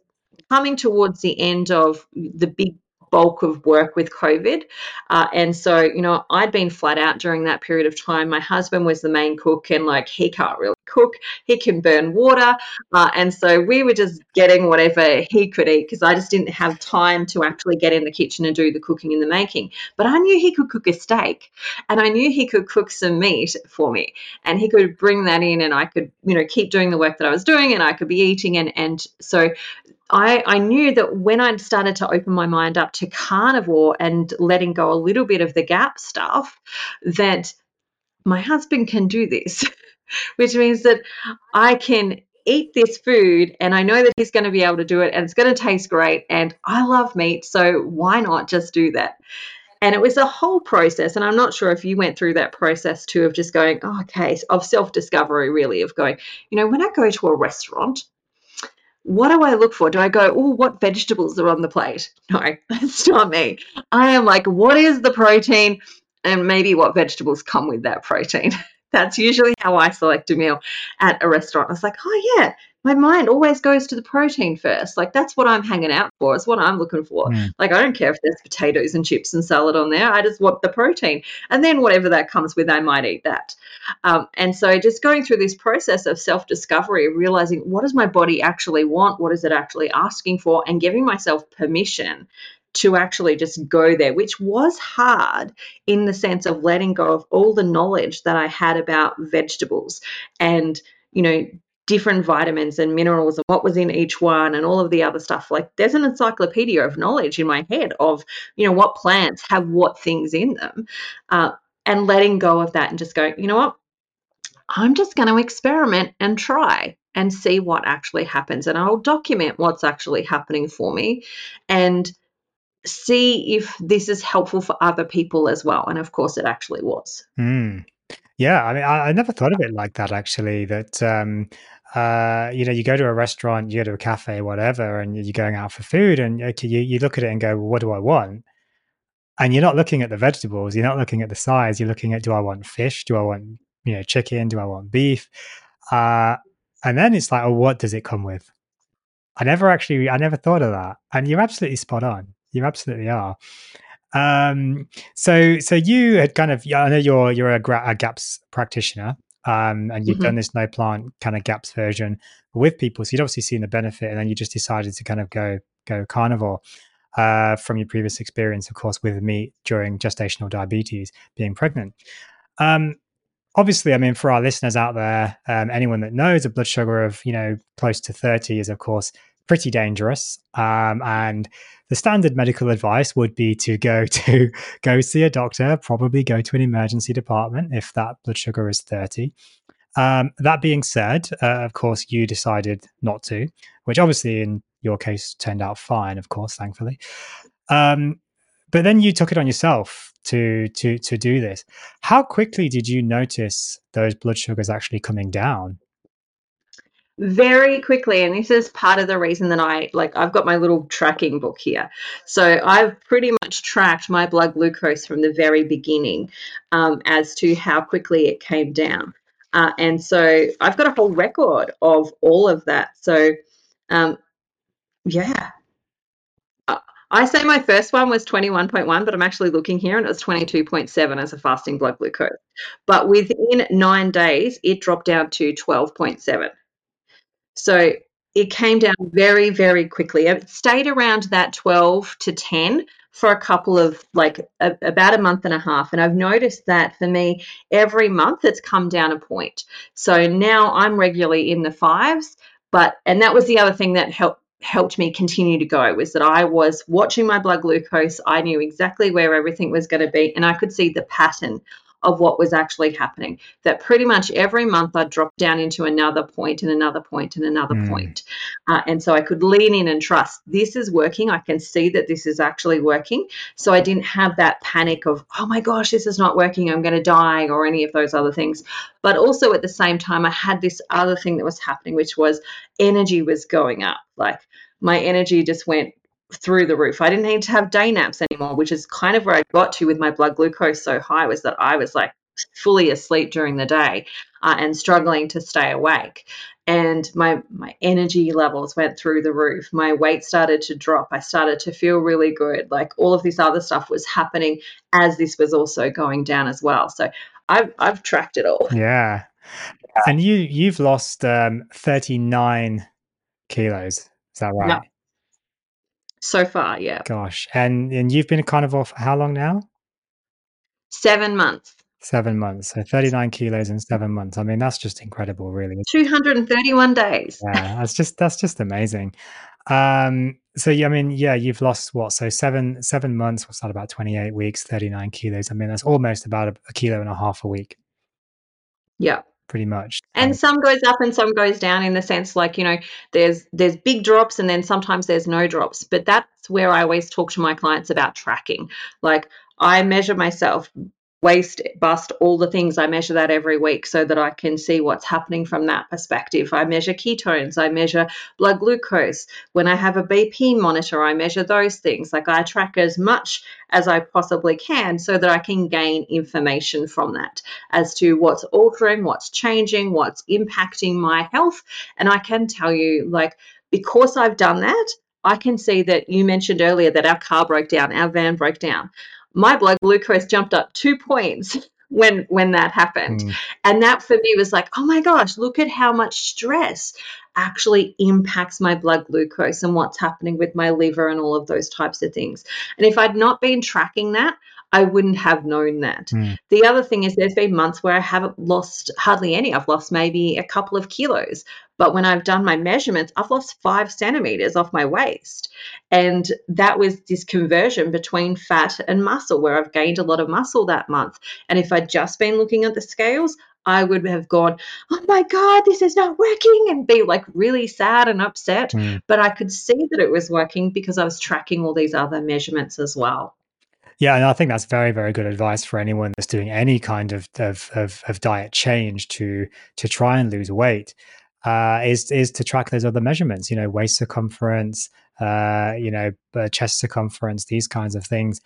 coming towards the end of the big bulk of work with COVID. Uh, and so, you know, I'd been flat out during that period of time. My husband was the main cook, and like he can't really cook, he can burn water. Uh, and so we were just getting whatever he could eat because I just didn't have time to actually get in the kitchen and do the cooking and the making. But I knew he could cook a steak and I knew he could cook some meat for me and he could bring that in and I could, you know, keep doing the work that I was doing and I could be eating. And, and so I, I knew that when I'd started to open my mind up to carnivore and letting go a little bit of the GAPS stuff, that my husband can do this, (laughs) (laughs) which means that I can eat this food and I know that he's going to be able to do it and it's going to taste great. And I love meat. So why not just do that? And it was a whole process. And I'm not sure if you went through that process too of just going, oh, okay, of self discovery, really, of going, you know, when I go to a restaurant, what do I look for? Do I go, oh, what vegetables are on the plate? (laughs) No, that's not me. I am like, what is the protein? And maybe what vegetables come with that protein. (laughs) that's usually how I select a meal at a restaurant. I was like, oh, yeah, my mind always goes to the protein first. Like that's what I'm hanging out for. It's what I'm looking for. Mm. Like I don't care if there's potatoes and chips and salad on there. I just want the protein, and then whatever that comes with, I might eat that. Um, and so just going through this process of self discovery, realizing what does my body actually want, what is it actually asking for, and giving myself permission to actually just go there, which was hard in the sense of letting go of all the knowledge that I had about vegetables and you know different vitamins and minerals and what was in each one and all of the other stuff. Like there's an encyclopedia of knowledge in my head of you know what plants have what things in them uh, and letting go of that and just going you know what? I'm just going to experiment and try and see what actually happens and i'll document what's actually happening for me. And see if this is helpful for other people as well and of course it actually was mm. Yeah, I mean, I, I, never thought of it like that actually. That um, uh, you know, you go to a restaurant, you go to a cafe, whatever, and you're going out for food, and you, you look at it and go, well, "What do I want?" And you're not looking at the vegetables, you're not looking at the size. You're looking at, "Do I want fish? Do I want you know chicken? Do I want beef?" Uh, and then it's like, "Oh, what does it come with?" I never actually, I never thought of that, and you're absolutely spot on. You absolutely are. Um, so, so you had kind of, I know you're you're a, a GAPS practitioner, um, and you've mm-hmm. done this no plant kind of GAPS version with people. So you'd obviously seen the benefit, and then you just decided to kind of go go carnivore. Uh, from your previous experience, of course, with meat during gestational diabetes, being pregnant. Um, obviously, I mean, for our listeners out there, um, anyone that knows a blood sugar of you know close to thirty is, of course, pretty dangerous. Um, and the standard medical advice would be to go (laughs) to go see a doctor, probably go to an emergency department if that blood sugar is 30. Um, that being said, uh, of course, you decided not to, which obviously in your case turned out fine, of course, thankfully. Um, but then you took it on yourself to to to do this. How quickly did you notice those blood sugars actually coming down? Very quickly and this is part of the reason that i like i've got my little tracking book here so i've pretty much tracked my blood glucose from the very beginning um, as to how quickly it came down uh, and so i've got a whole record of all of that so um, yeah uh, I say my first one was 21.1, but I'm actually looking here and it was 22.7 as a fasting blood glucose. But within nine days, it dropped down to 12.7. So it came down very, very quickly. It stayed around that 12 to 10 for a couple of like a, about a month and a half. And I've noticed that for me, every month it's come down a point. So now I'm regularly in the fives. But, and that was the other thing that helped helped me continue to go was that I was watching my blood glucose. I knew exactly where everything was going to be, and I could see the pattern of what was actually happening. That pretty much every month I'd drop down into another point and another point and another mm. point. Uh, and so I could lean in and trust this is working. I can see that this is actually working. So I didn't have that panic of, oh my gosh, this is not working. I'm going to die or any of those other things. But also at the same time, I had this other thing that was happening, which was energy was going up. Like my energy just went through the roof. I didn't need to have day naps anymore, which is kind of where I got to with my blood glucose so high was that I was like fully asleep during the day uh, and struggling to stay awake. And my my energy levels went through the roof. My weight started to drop. I started to feel really good. Like all of this other stuff was happening as this was also going down as well. So i've i've tracked it all. Yeah. And you you've lost um 39 kilos. Is that right? yep. So far yeah gosh and and you've been kind of off how long now seven months Seven months. So 39 kilos in seven months. I mean, that's just incredible, really. 231 days. Yeah, that's just that's just amazing. Um, so yeah, I mean, yeah, you've lost what? So seven seven months, what's that about 28 weeks, 39 kilos. I mean, that's almost about a, a kilo and a half a week. Yeah pretty much. And some goes up and some goes down in the sense like you know there's there's big drops and then sometimes there's no drops. But that's where i always talk to my clients about tracking. Like i measure myself waist, bust, all the things. I measure that every week so that I can see what's happening from that perspective. I measure ketones, I measure blood glucose. When I have a BP monitor, I measure those things. Like I track as much as I possibly can so that I can gain information from that as to what's altering, what's changing, what's impacting my health. And I can tell you, like, because I've done that, I can see that you mentioned earlier that our car broke down, our van broke down my blood glucose jumped up two points (laughs) when when that happened mm. and that for me was like oh my gosh look at how much stress actually impacts my blood glucose and what's happening with my liver and all of those types of things and if i'd not been tracking that I wouldn't have known that. Mm. The other thing is, there's been months where I haven't lost hardly any. I've lost maybe a couple of kilos. But when I've done my measurements, I've lost five centimeters off my waist. And that was this conversion between fat and muscle, where I've gained a lot of muscle that month. And if I'd just been looking at the scales, I would have gone, oh my God, this is not working, and be like really sad and upset. Mm. But I could see that it was working because I was tracking all these other measurements as well. Yeah, and I think that's very, very good advice for anyone that's doing any kind of of, of, of diet change to to try and lose weight. Uh, is is to track those other measurements. You know, waist circumference, uh, you know, chest circumference, these kinds of things.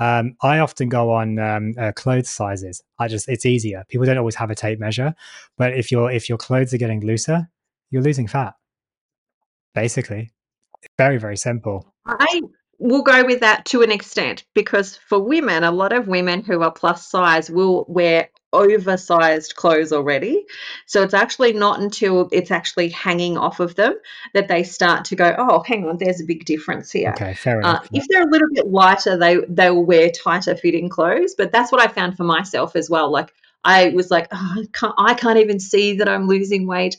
Um, I often go on um, uh, clothes sizes. I just it's easier. People don't always have a tape measure, but if your if your clothes are getting looser, you're losing fat. Basically, very very simple. I we'll go with that to an extent because for women, a lot of women who are plus size will wear oversized clothes already. So it's actually not until it's actually hanging off of them that they start to go, oh, hang on, there's a big difference here. Okay, fair uh, enough. Uh, if they're a little bit lighter, they they will wear tighter fitting clothes. But that's what I found for myself as well. Like I was like, oh, I, can't, I can't even see that I'm losing weight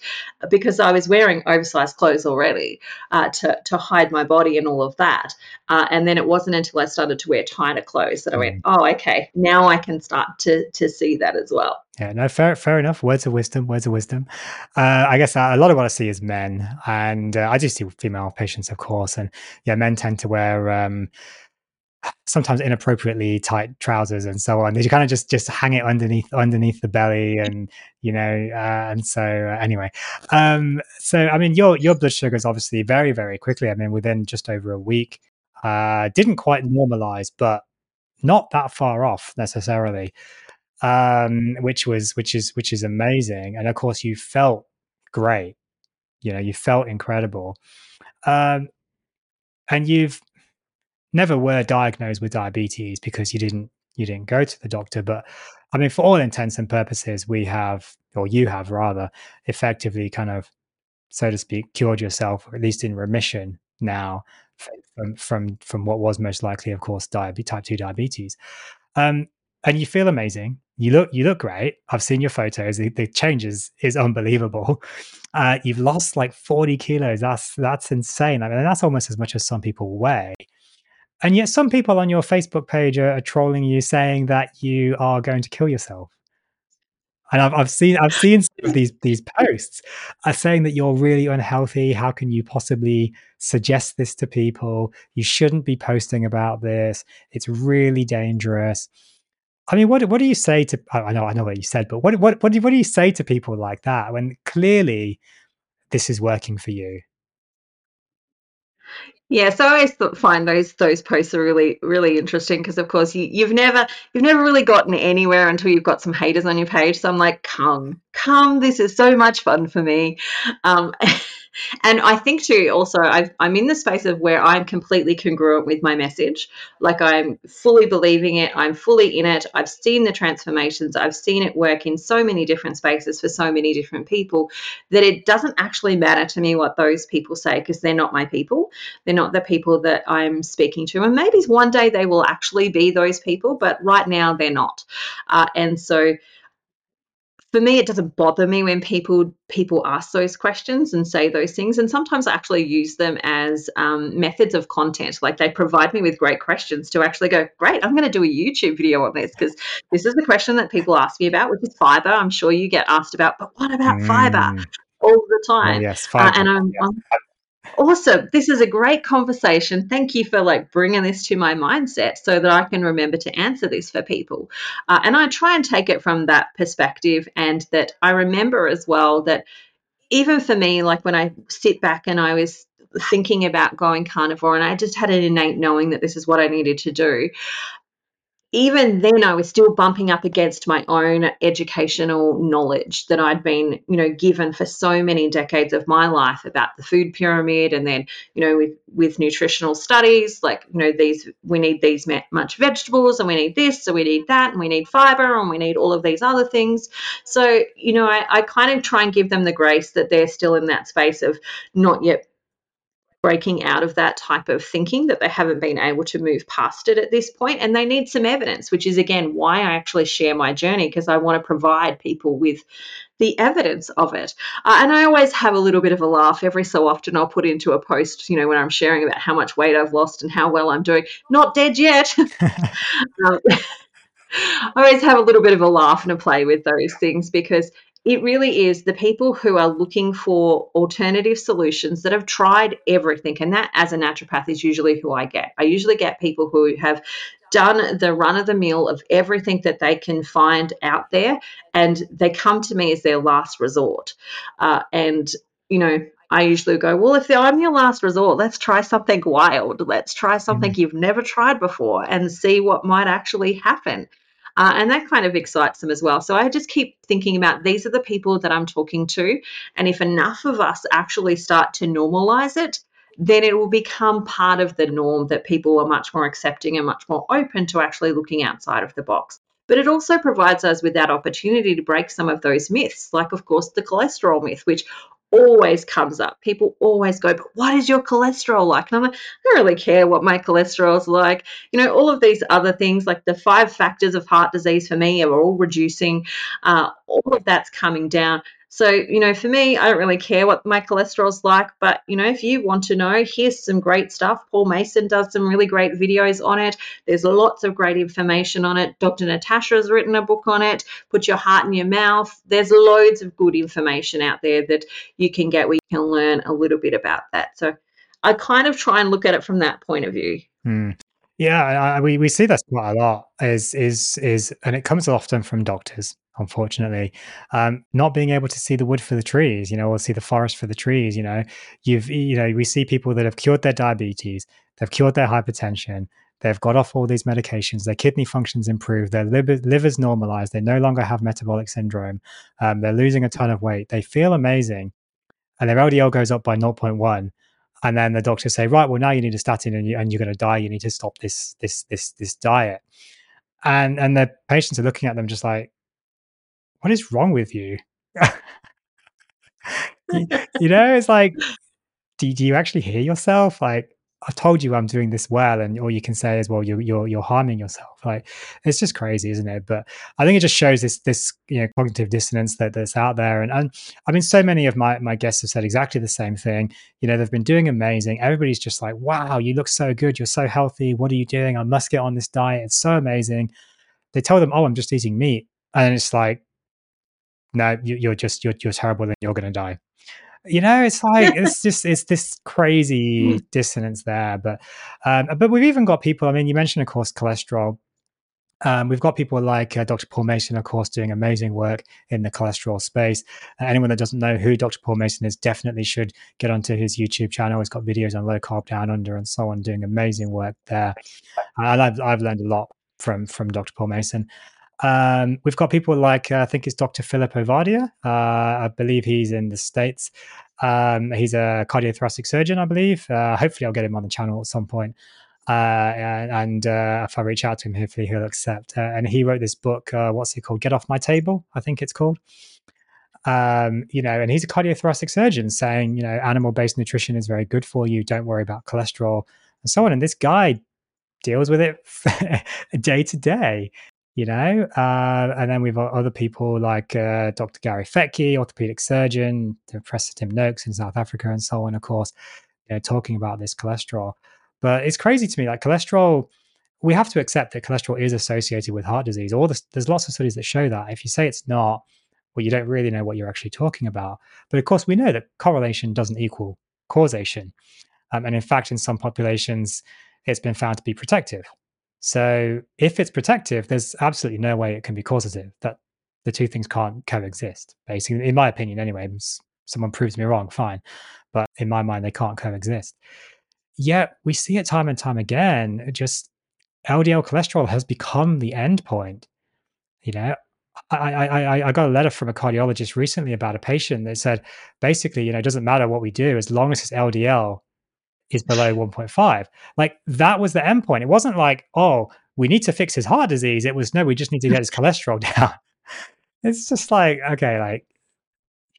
because I was wearing oversized clothes already uh, to, to hide my body and all of that. Uh, and then it wasn't until I started to wear tighter clothes that I went, mm. oh, okay, now I can start to, to see that as well. Yeah, no, fair, fair enough. Words of wisdom, words of wisdom. Uh, I guess uh, a lot of what I see is men, and uh, I do see female patients, of course, and yeah, men tend to wear um, sometimes inappropriately tight trousers and so on. You kind of just just hang it underneath underneath the belly, and you know, uh, and so uh, anyway. Um, so I mean, your your blood sugars obviously very very quickly. I mean, within just over a week, uh, didn't quite normalize, but not that far off necessarily. Um, which was which is which is amazing, and of course you felt great. You know, you felt incredible. Um, and you've never were diagnosed with diabetes because you didn't you didn't go to the doctor. But i mean for all intents and purposes we have or you have rather effectively kind of so to speak cured yourself or at least in remission now from from from what was most likely of course diabetes type 2 diabetes. Um and you feel amazing. You look you look great. I've seen your photos. The, the changes is unbelievable. (laughs) Uh, you've lost like 40 kilos. That's that's insane. I mean that's almost as much as some people weigh and yet, some people on your Facebook page are, are trolling you, saying that you are going to kill yourself. And I've, I've seen I've seen these these posts are saying that you're really unhealthy. How can you possibly suggest this to people? You shouldn't be posting about this. It's really dangerous. I mean, what what do you say to? I know I know what you said, but what what what do, what do you say to people like that when clearly this is working for you? Yeah, so I always find those those posts are really really interesting because of course you, you've never you've never really gotten anywhere until you've got some haters on your page. So I'm like, come, come, this is so much fun for me. Um, (laughs) and I think too, also, i am in the space of where I'm completely congruent with my message. Like I'm fully believing it, I'm fully in it. I've seen the transformations, I've seen it work in so many different spaces for so many different people that it doesn't actually matter to me what those people say because they're not my people. They're not the people that I'm speaking to. And maybe one day they will actually be those people, but right now they're not. Uh, and so, for me it doesn't bother me when people people ask those questions and say those things and sometimes i actually use them as um, methods of content like they provide me with great questions to actually go great i'm going to do a youtube video on this because this is the question that people ask me about which is fiber i'm sure you get asked about but what about mm. fiber all the time. Oh, yes, uh, and I'm, yeah. I'm, awesome. This is a great conversation. Thank you for like bringing this to my mindset so that I can remember to answer this for people. Uh, and I try and take it from that perspective, and that I remember as well that even for me, like when I sit back and I was thinking about going carnivore and I just had an innate knowing that this is what I needed to do even then I was still bumping up against my own educational knowledge that I'd been, you know, given for so many decades of my life about the food pyramid and then, you know, with with nutritional studies like, you know, these we need these much vegetables and we need this, so we need that and we need fiber and we need all of these other things. So, you know, I, I kind of try and give them the grace that they're still in that space of not yet breaking out of that type of thinking that they haven't been able to move past it at this point and they need some evidence which is again why i actually share my journey because i want to provide people with the evidence of it. Uh, and i always have a little bit of a laugh every so often. I'll put into a post you know when i'm sharing about how much weight i've lost and how well i'm doing. Not dead yet. (laughs) (laughs) Um, (laughs) I always have a little bit of a laugh and a play with those things because it really is the people who are looking for alternative solutions that have tried everything. And that, as a naturopath, is usually who I get. I usually get people who have done the run of the mill of everything that they can find out there, and they come to me as their last resort. Uh, and, you know, I usually go, well, if I'm your last resort, let's try something wild. Let's try something mm-hmm. you've never tried before and see what might actually happen. Uh, and that kind of excites them as well. So I just keep thinking about these are the people that I'm talking to. And if enough of us actually start to normalize it, then it will become part of the norm that people are much more accepting and much more open to actually looking outside of the box. But it also provides us with that opportunity to break some of those myths, like, of course, the cholesterol myth, which always comes up. People always go, but what is your cholesterol like? And I'm like, I don't really care what my cholesterol is like. You know, all of these other things, like the five factors of heart disease for me, are all reducing. Uh, all of that's coming down. So, you know, for me, I don't really care what my cholesterol's like, but, you know, if you want to know, here's some great stuff. Paul Mason does some really great videos on it. There's lots of great information on it. Dr. Natasha has written a book on it. Put your heart in your mouth. There's loads of good information out there that you can get where you can learn a little bit about that. So I kind of try and look at it from that point of view. Hmm. Yeah, I, we, we see that quite a lot. Is is is, and it comes often from doctors unfortunately. Um, not being able to see the wood for the trees you know or see the forest for the trees you know. You've you know we see people that have cured their diabetes they've cured their hypertension they've got off all these medications their kidney functions improved their liver, liver's normalized they no longer have metabolic syndrome um, they're losing a ton of weight they feel amazing and their ldl goes up by 0.1 and then the doctors say right well now you need a statin and, you, and you're going to die you need to stop this this this this diet. And and the patients are looking at them just like what is wrong with you? (laughs) you, you, know, it's like, do, do you actually hear yourself? Like, I told you I'm doing this well, and all you can say is, "Well, you're you're you're harming yourself." Like, it's just crazy, isn't it? But I think it just shows this this you know cognitive dissonance that that's out there, and and I mean, so many of my my guests have said exactly the same thing. You know, they've been doing amazing. Everybody's just like, "Wow, you look so good. You're so healthy. What are you doing? I must get on this diet. It's so amazing." They tell them, "Oh, I'm just eating meat," and it's like, no, you, are just you're you're terrible and you're going to die. You know, it's like (laughs) it's just it's this crazy hmm. dissonance there. But um, but we've even got people. I mean, you mentioned, of course, cholesterol. Um, we've got people like uh, Dr. Paul Mason, of course, doing amazing work in the cholesterol space. Uh, anyone that doesn't know who Dr. Paul Mason is definitely should get onto his YouTube channel. He's got videos on low carb, down under, and so on, doing amazing work there. And I've, I've learned a lot from from Dr. Paul Mason. Um, we've got people like uh, I think it's Dr. Philip Ovadia. Uh, I believe he's in the states. Um, he's a cardiothoracic surgeon, I believe. Uh, hopefully, I'll get him on the channel at some point. Uh, and uh, if I reach out to him, hopefully he'll accept. Uh, and he wrote this book. what's it called? Get off my table. I think it's called. Um, you know, and he's a cardiothoracic surgeon saying, you know, animal-based nutrition is very good for you. Don't worry about cholesterol and so on. And this guy deals with it (laughs) day to day you know uh, and then we've got other people like uh, dr gary fettke orthopedic surgeon professor tim noakes in south africa and so on of course. You know, talking about this cholesterol. But it's crazy to me like cholesterol we have to accept that cholesterol is associated with heart disease. All this, there's lots of studies that show that. If you say it's not well you don't really know what you're actually talking about. But of course we know that correlation doesn't equal causation. Um, and in fact in some populations it's been found to be protective so if it's protective, there's absolutely no way it can be causative. That the two things can't coexist. Basically, in my opinion, anyway. Someone proves me wrong, fine, but in my mind, they can't coexist. Yet we see it time and time again. Just LDL cholesterol has become the end point. You know, I, I, I got a letter from a cardiologist recently about a patient that said basically, you know, it doesn't matter what we do as long as it's LDL is below 1.5. Like that was the endpoint. It wasn't like, oh, we need to fix his heart disease. It was no, we just need to get his (laughs) cholesterol down. (laughs) It's just like, okay, like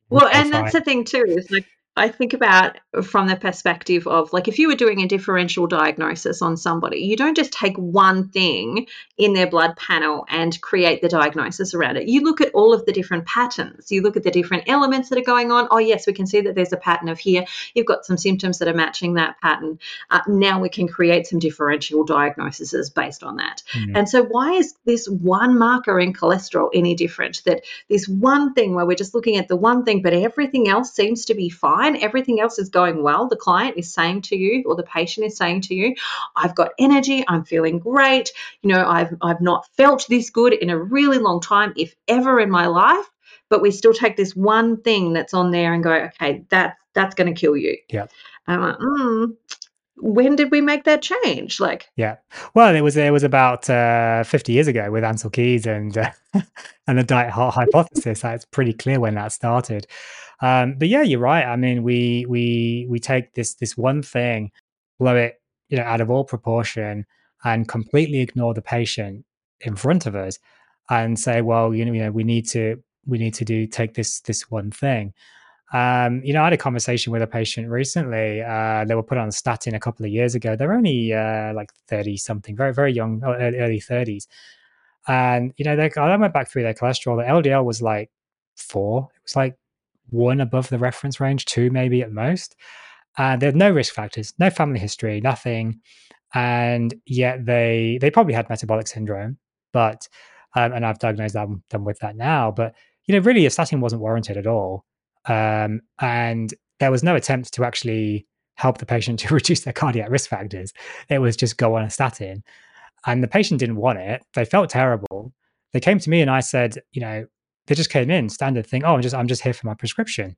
well, and that's the thing too, is like I think about from the perspective of like if you were doing a differential diagnosis on somebody, you don't just take one thing in their blood panel and create the diagnosis around it. You look at all of the different patterns. You look at the different elements that are going on. Oh, yes, we can see that there's a pattern of here. You've got some symptoms that are matching that pattern. Uh, now we can create some differential diagnoses based on that. Mm-hmm. And so, why is this one marker in cholesterol any different? That this one thing where we're just looking at the one thing, but everything else seems to be fine fine, everything else is going well, the client is saying to you or the patient is saying to you, I've got energy, I'm feeling great, you know, I've I've not felt this good in a really long time, if ever in my life. But we still take this one thing that's on there and go, okay, that's that's going to kill you. Yeah. I'm like, mm, when did we make that change? Like, yeah, well, it was it was about uh, fifty years ago with Ancel Keys and uh, (laughs) and the diet heart hypothesis. It's pretty clear when that started. Um, but yeah, you're right. I mean, we we we take this this one thing, blow it, you know, out of all proportion, and completely ignore the patient in front of us, and say, well, you know, you know, we need to we need to do take this this one thing. Um, you know, I had a conversation with a patient recently. Uh, they were put on statin a couple of years ago. They're only uh, like 30 something, very, very young, early 30s. And, you know, they, I went back through their cholesterol. The LDL was like four. It was like one above the reference range, two maybe at most. And had no risk factors, no family history, nothing. And yet they they probably had metabolic syndrome, but um, and I've diagnosed them, them with that now. But you know, really, a statin wasn't warranted at all. Um, and there was no attempt to actually help the patient (laughs) to reduce their cardiac risk factors. It was just go on a statin. And the patient didn't want it. They felt terrible. They came to me and I said, you know, they just came in, standard thing, oh, I'm just I'm just here for my prescription.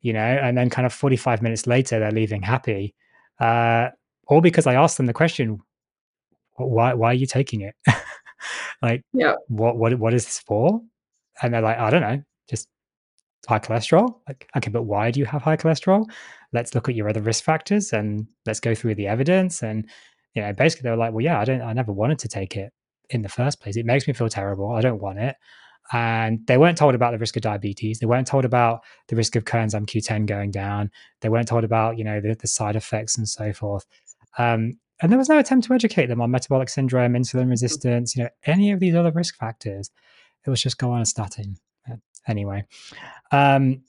You know, and then kind of 45 minutes later they're leaving happy. Uh, all because I asked them the question, why why are you taking it? (laughs) like yeah. what what what is this for? And they're like, I don't know, just high cholesterol. Like, okay, but why do you have high cholesterol? Let's look at your other risk factors and let's go through the evidence. And, you know, basically they were like, well, yeah, I don't, I never wanted to take it in the first place. It makes me feel terrible. I don't want it. And they weren't told about the risk of diabetes. They weren't told about the risk of coenzyme Q10 going down. They weren't told about, you know, the, the side effects and so forth. Um, and there was no attempt to educate them on metabolic syndrome, insulin resistance, you know, any of these other risk factors. It was just go on a statin. Anyway, um,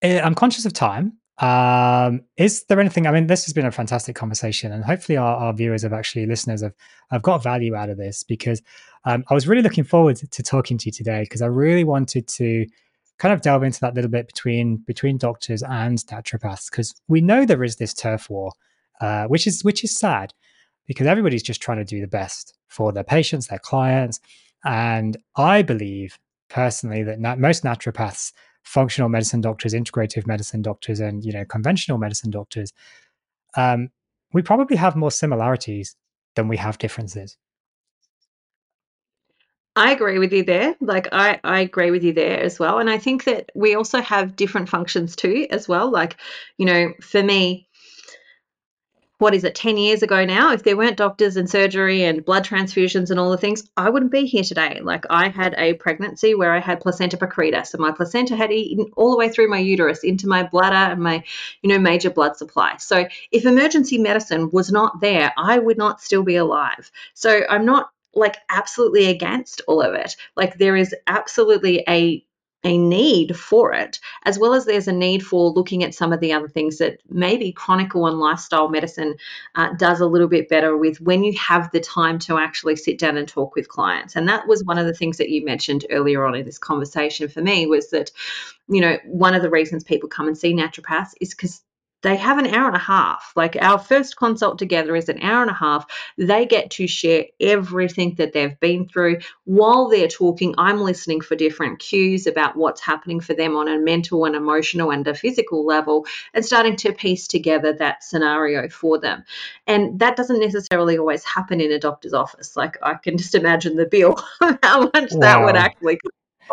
eh, I'm conscious of time. Um, is there anything? I mean, this has been a fantastic conversation, and hopefully, our, our viewers have actually listeners have have got value out of this because um, I was really looking forward to, talking to you today because I really wanted to kind of delve into that little bit between between doctors and naturopaths because we know there is this turf war, uh, which is which is sad. because everybody's just trying to do the best for their patients, their clients. And I believe personally that na- most naturopaths, functional medicine doctors, integrative medicine doctors, and you know conventional medicine doctors, um, we probably have more similarities than we have differences. I agree with you there. Like I, I agree with you there as well. And I think that we also have different functions too, as well. Like, you know, for me, what is it, 10 years ago now, if there weren't doctors and surgery and blood transfusions and all the things, I wouldn't be here today. Like I had a pregnancy where I had placenta percreta. So my placenta had eaten all the way through my uterus into my bladder and my, you know, major blood supply. So if emergency medicine was not there, I would not still be alive. So I'm not like absolutely against all of it. Like there is absolutely a a need for it, as well as there's a need for looking at some of the other things that maybe chronicle and lifestyle medicine uh, does a little bit better with when you have the time to actually sit down and talk with clients. And that was one of the things that you mentioned earlier on in this conversation for me was that, you know, one of the reasons people come and see naturopaths is because they have an hour and a half. Like our first consult together is an hour and a half. They get to share everything that they've been through. While they're talking, I'm listening for different cues about what's happening for them on a mental and emotional and a physical level and starting to piece together that scenario for them. And that doesn't necessarily always happen in a doctor's office. Like I can just imagine the bill, (laughs) how much wow. that would actually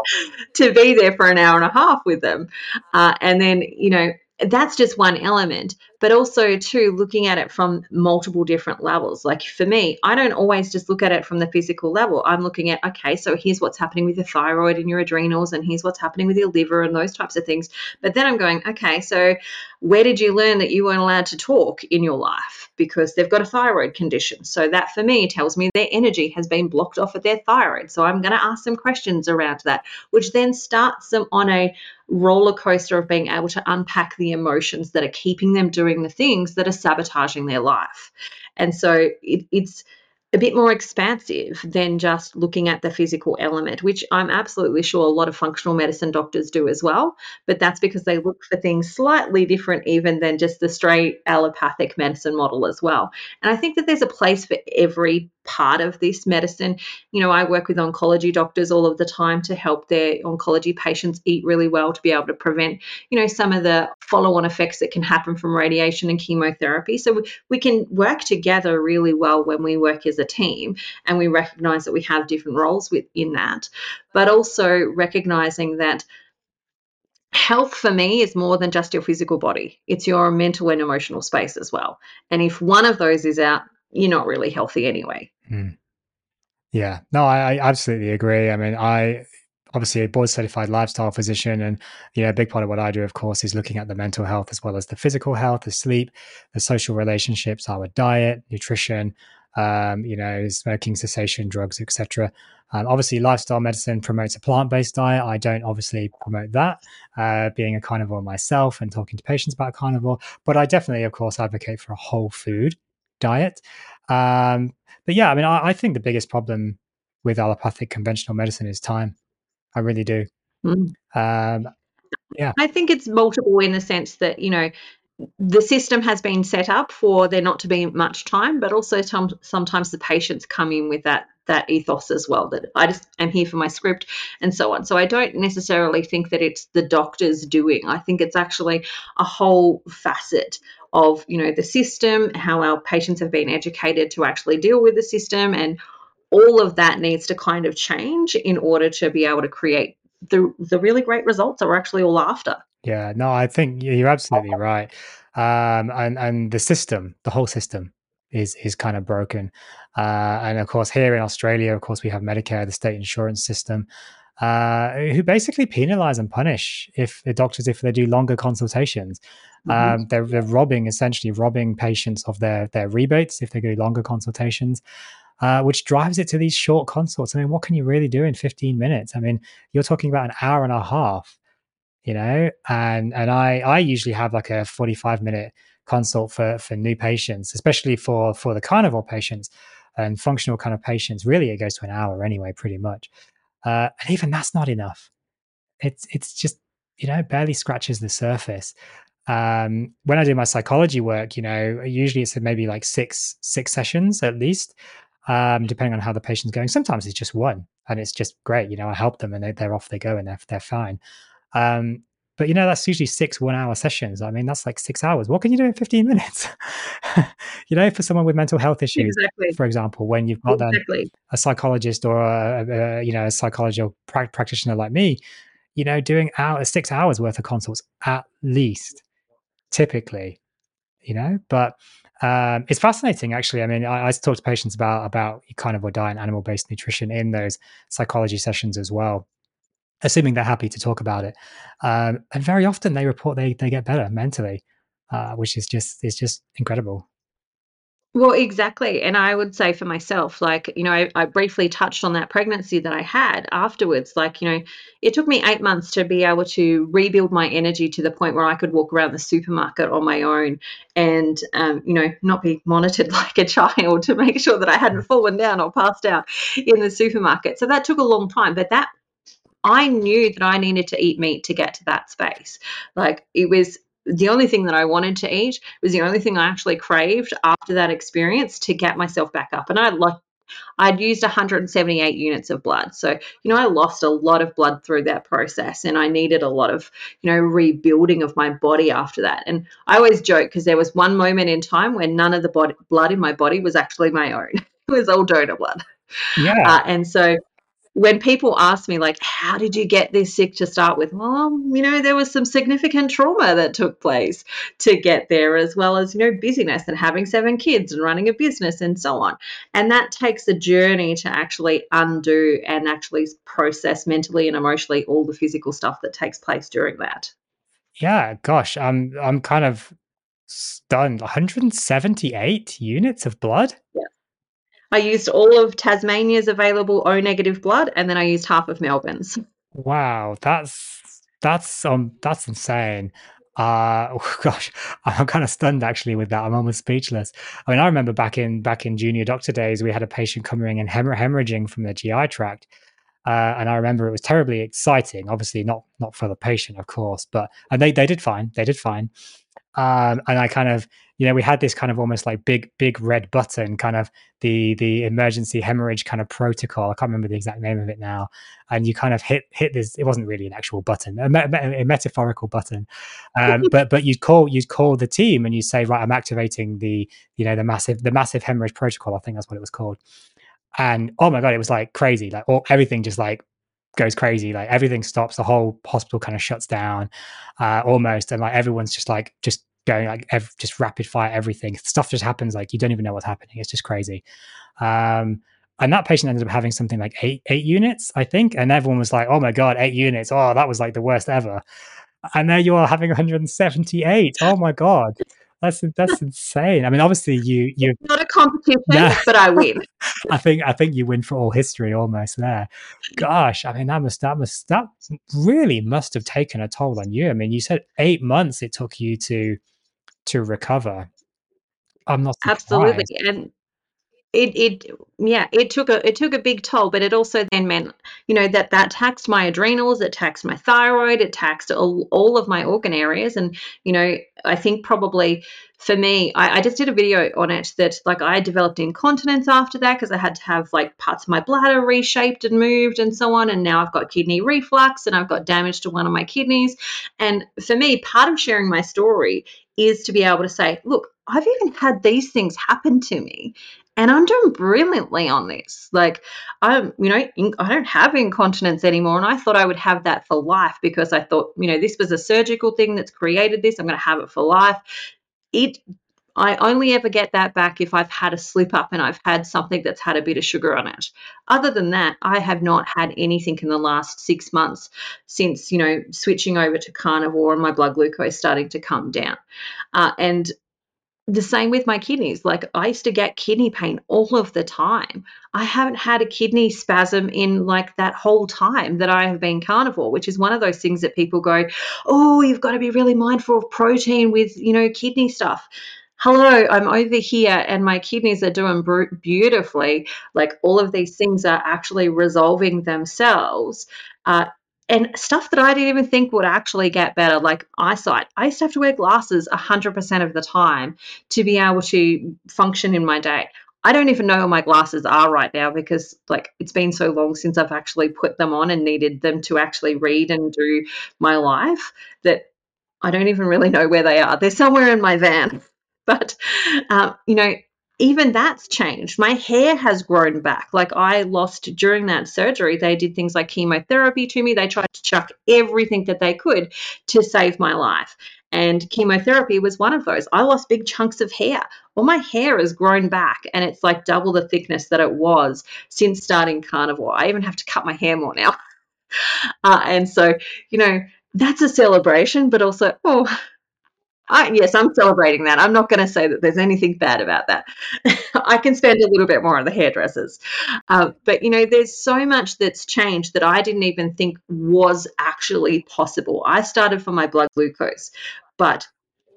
(laughs) to be there for an hour and a half with them. Uh, and then, you know, that's just one element but also too looking at it from multiple different levels. Like for me i don't always just look at it from the physical level. I'm looking at okay so here's what's happening with your thyroid and your adrenals and here's what's happening with your liver and those types of things. But then i'm going okay so where did you learn that you weren't allowed to talk in your life? Because they've got a thyroid condition. So that for me tells me their energy has been blocked off at their thyroid. So i'm going to ask some questions around that which then starts them on a roller coaster of being able to unpack the emotions that are keeping them doing the things that are sabotaging their life. And so it, it's a bit more expansive than just looking at the physical element, which I'm absolutely sure a lot of functional medicine doctors do as well. But that's because they look for things slightly different, even than just the straight allopathic medicine model as well. And I think that there's a place for every part of this medicine. You know, I work with oncology doctors all of the time to help their oncology patients eat really well to be able to prevent, you know, some of the follow on effects that can happen from radiation and chemotherapy. So we, we can work together really well when we work as a team and we recognize that we have different roles within that, but also recognizing that health for me is more than just your physical body it's your mental and emotional space as well and if one of those is out you're not really healthy anyway mm. yeah no I, I, absolutely agree i mean i obviously a board certified lifestyle physician and you know a big part of what i do of course is looking at the mental health as well as the physical health the sleep the social relationships our diet nutrition um, you know, smoking cessation, drugs, etc. Um, obviously, lifestyle medicine promotes a plant-based diet. I don't obviously promote that, uh, being a carnivore myself and talking to patients about carnivore. But I definitely, of course, advocate for a whole food diet. Um, but yeah, I mean, I, I, think the biggest problem with allopathic conventional medicine is time. I really do. Mm. Um, yeah, I think it's multiple in the sense that you know the system has been set up for there not to be much time, but also sometimes the patients come in with that that ethos as well that I just am here for my script and so on. So I don't necessarily think that it's the doctor's doing. I think it's actually a whole facet of you know the system, how our patients have been educated to actually deal with the system, and all of that needs to kind of change in order to be able to create the the really great results that we're actually all after. Yeah, no, I think you're absolutely right. Um, and and the system, the whole system, is is kind of broken. Uh, and of course, here in Australia, of course, we have Medicare, the state insurance system, uh, who basically penalize and punish if the doctors if they do longer consultations. Mm-hmm. Um, they're they're robbing essentially robbing patients of their their rebates if they do longer consultations. Uh, which drives it to these short consults. I mean, what can you really do in 15 minutes? I mean, you're talking about an hour and a half you know and and i i usually have like a 45 minute consult for for new patients especially for for the carnivore patients and functional kind of patients really it goes to an hour anyway pretty much uh, and even that's not enough it's it's just you know barely scratches the surface um, when I do my psychology work, you know, usually it's maybe like six six sessions at least, um, depending on how the patient's going. Sometimes it's just one, and it's just great. You know, I help them, and they, they're off they go, and they're they're fine. Um, but you know, that's usually six one hour sessions. I mean, that's like six hours. What can you do in 15 minutes? (laughs) you know, for someone with mental health issues, exactly. for example, when you've got exactly. a psychologist or a, a, you know, a psychologist or pra- practitioner like me, you know, doing out six hours worth of consults at least typically, you know. But um, it's fascinating, actually. I mean, I, I talk to patients about about carnivore diet and animal based nutrition in those psychology sessions as well, assuming they're happy to talk about it. Um, and very often they report they they get better mentally, uh, which is just is just incredible. Well, exactly. And I would say for myself, like, you know, I, I, briefly touched on that pregnancy that I had afterwards. Like, you know, it took me eight months to be able to rebuild my energy to the point where I could walk around the supermarket on my own and, um, you know, not be monitored (laughs) like a child to make sure that I hadn't fallen down or passed out in the supermarket. So that took a long time. But that I knew that I needed to eat meat to get to that space. Like it was the only thing that I wanted to eat was the only thing I actually craved after that experience to get myself back up. And I like I'd used 178 units of blood. So, you know, I lost a lot of blood through that process and I needed a lot of, you know, rebuilding of my body after that. And I always joke because there was one moment in time when none of the body, blood in my body was actually my own. (laughs) it was all donor blood. Yeah. Uh, and so when people ask me like how did you get this sick to start with? Well you know there was some significant trauma that took place to get there as well as you know busyness and having seven kids and running a business and so on. And that takes a journey to actually undo and actually process mentally and emotionally all the physical stuff that takes place during that. Yeah gosh i'm i'm kind of stunned. 178 units of blood? Yeah I used all of Tasmania's available O negative blood, and then I used half of Melbourne's. Wow, that's that's um that's insane. Uh (laughs) oh gosh, I'm kind of stunned actually with that. I'm almost speechless. I mean, I remember back in back in junior doctor days, we had a patient coming in hemorrhaging from the GI tract. Uh, and I remember it was terribly exciting. Obviously, not not for the patient, of course, but and they they did fine. They did fine. Um, and I kind of, you know, we had this kind of almost like big, big red button, kind of the the emergency hemorrhage kind of protocol. I can't remember the exact name of it now. And you kind of hit hit this. It wasn't really an actual button, a, a, a metaphorical button. Um, (laughs) but but you'd call you'd call the team and you say, right, I'm activating the you know the massive the massive hemorrhage protocol. I think that's what it was called. And oh my god, it was like crazy. Like all, everything just like goes crazy. Like everything stops. The whole hospital kind of shuts down, uh, almost, and like everyone's just like just going like ev- just rapid fire everything. Stuff just happens like you don't even know what's happening. It's just crazy. Um, and that patient ended up having something like eight eight units, I think, and everyone was like, "Oh my god, eight units! Oh, that was like the worst ever." And there you are having 178. Oh my god. That's that's insane. I mean, obviously you you not a competition, but I win. (laughs) I think I think you win for all history almost there. Gosh, I mean that must that must that really must have taken a toll on you. I mean, you said eight months it took you to to recover. I'm not surprised. absolutely, and it it yeah it took a it took a big toll but it also then meant you know that that taxed my adrenals it taxed my thyroid it taxed all, all of my organ areas. And you know i think probably for me I, I just did a video on it that like i developed incontinence after that because i had to have like parts of my bladder reshaped and moved and so on. And now i've got kidney reflux and i've got damage to one of my kidneys. And for me part of sharing my story is to be able to say look I've even had these things happen to me and I'm doing brilliantly on this. Like, I'm, you know, I don't have incontinence anymore. And I thought I would have that for life because I thought, you know, this was a surgical thing that's created this. I'm going to have it for life. It, I only ever get that back if I've had a slip up and I've had something that's had a bit of sugar on it. Other than that, I have not had anything in the last six months since, you know, switching over to carnivore and my blood glucose starting to come down. Uh, and the same with my kidneys. Like I used to get kidney pain all of the time. I haven't had a kidney spasm in like that whole time that I have been carnivore, which is one of those things that people go, "Oh, you've got to be really mindful of protein with, you know, kidney stuff." Hello, I'm over here and my kidneys are doing beautifully. Like all of these things are actually resolving themselves. Uh, and stuff that I didn't even think would actually get better, like eyesight. I used to have to wear glasses 100% of the time to be able to function in my day. I don't even know where my glasses are right now because like it's been so long since I've actually put them on and needed them to actually read and do my life that I don't even really know where they are. They're somewhere in my van. (laughs) But um, you know, even that's changed. My hair has grown back. Like I lost during that surgery, they did things like chemotherapy to me. They tried to chuck everything that they could to save my life. And chemotherapy was one of those. I lost big chunks of hair. Well, my hair has grown back and it's like double the thickness that it was since starting carnivore. I even have to cut my hair more now. (laughs) Uh, and so, you know, that's a celebration, but also, oh, I, yes, I'm celebrating that. I'm not going to say that there's anything bad about that. (laughs) I can spend a little bit more on the hairdressers. Uh, but, you know, there's so much that's changed that I didn't even think was actually possible. I started for my blood glucose, but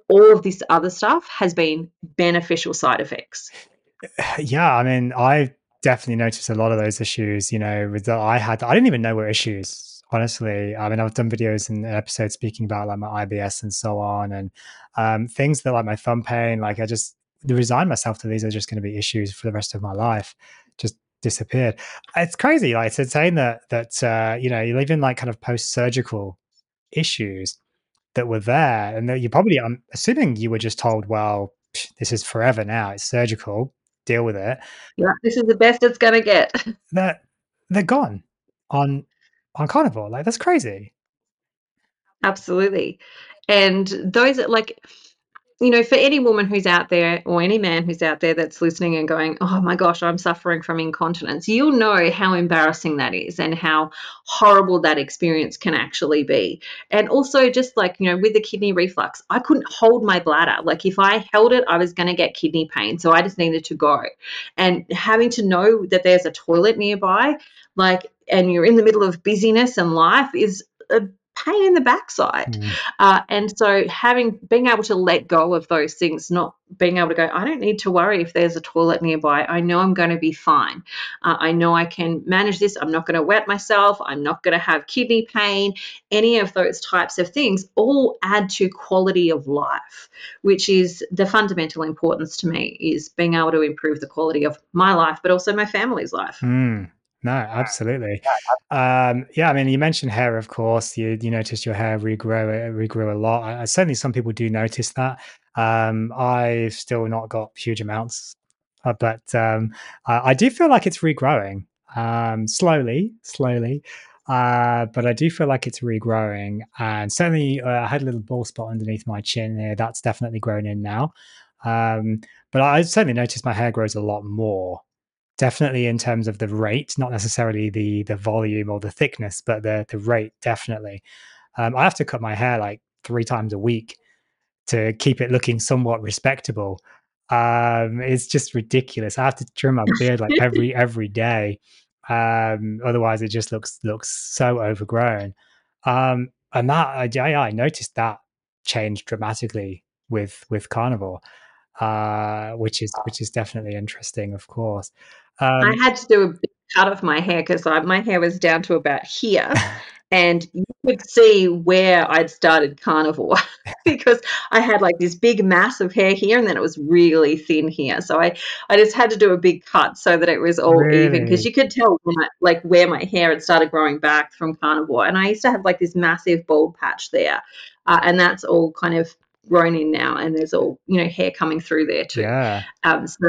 all of this other stuff has been beneficial side effects. (sighs) Yeah, I mean, I definitely noticed a lot of those issues, you know, with that I had. I didn't even know were issues honestly. I mean, I've done videos and episodes speaking about like my IBS and so on, and um, things that like my thumb pain. Like I just resigned myself to these are just going to be issues for the rest of my life. Just disappeared. It's crazy. Like it's saying that that uh, you know you're even like kind of post surgical issues that were there, and that you probably I'm assuming you were just told, well, this is forever now. It's surgical. Deal with it. Yeah, this is the best it's going to get. They're they're gone on on carnivore. Like that's crazy. Absolutely. And those are like you know, for any woman who's out there or any man who's out there that's listening and going, oh my gosh, I'm suffering from incontinence, you'll know how embarrassing that is and how horrible that experience can actually be. And also, just like, you know, with the kidney reflux, I couldn't hold my bladder. Like, if I held it, I was going to get kidney pain. So I just needed to go. And having to know that there's a toilet nearby, like, and you're in the middle of busyness and life is a pain in the backside. Mm. Uh, and so having being able to let go of those things, not being able to go, I don't need to worry if there's a toilet nearby. I know I'm going to be fine. Uh, I know I can manage this. I'm not going to wet myself. I'm not going to have kidney pain. Any of those types of things all add to quality of life, which is the fundamental importance to me is being able to improve the quality of my life, but also my family's life. Mm. No, absolutely. Um, yeah, I mean, you mentioned hair, of course. You you noticed your hair regrow uh, regrow a lot. I, certainly, some people do notice that. Um, I've still not got huge amounts, uh, but um, I, I, do feel like it's regrowing um, slowly, slowly. Uh, but I do feel like it's regrowing, and certainly uh, I had a little bald spot underneath my chin here. That's definitely grown in now. Um, but I certainly noticed my hair grows a lot more definitely in terms of the rate, not necessarily the the volume or the thickness, but the the rate definitely. Um, I have to cut my hair like three times a week to keep it looking somewhat respectable. Um, it's just ridiculous. I have to trim my beard like every (laughs) every day. Um, otherwise, it just looks looks so overgrown. Um, and that I, I noticed that change dramatically with with carnivore, uh, which is which is definitely interesting, of course. Um, I had to do a big cut of my hair because my hair was down to about here. (laughs) and you could see where I'd started carnivore (laughs) because I had like this big mass of hair here and then it was really thin here. So I, I just had to do a big cut so that it was all really? even because you could tell I, like where my hair had started growing back from carnivore. And I used to have like this massive bald patch there. Uh, and that's all kind of grown in now and there's all you know hair coming through there too yeah um so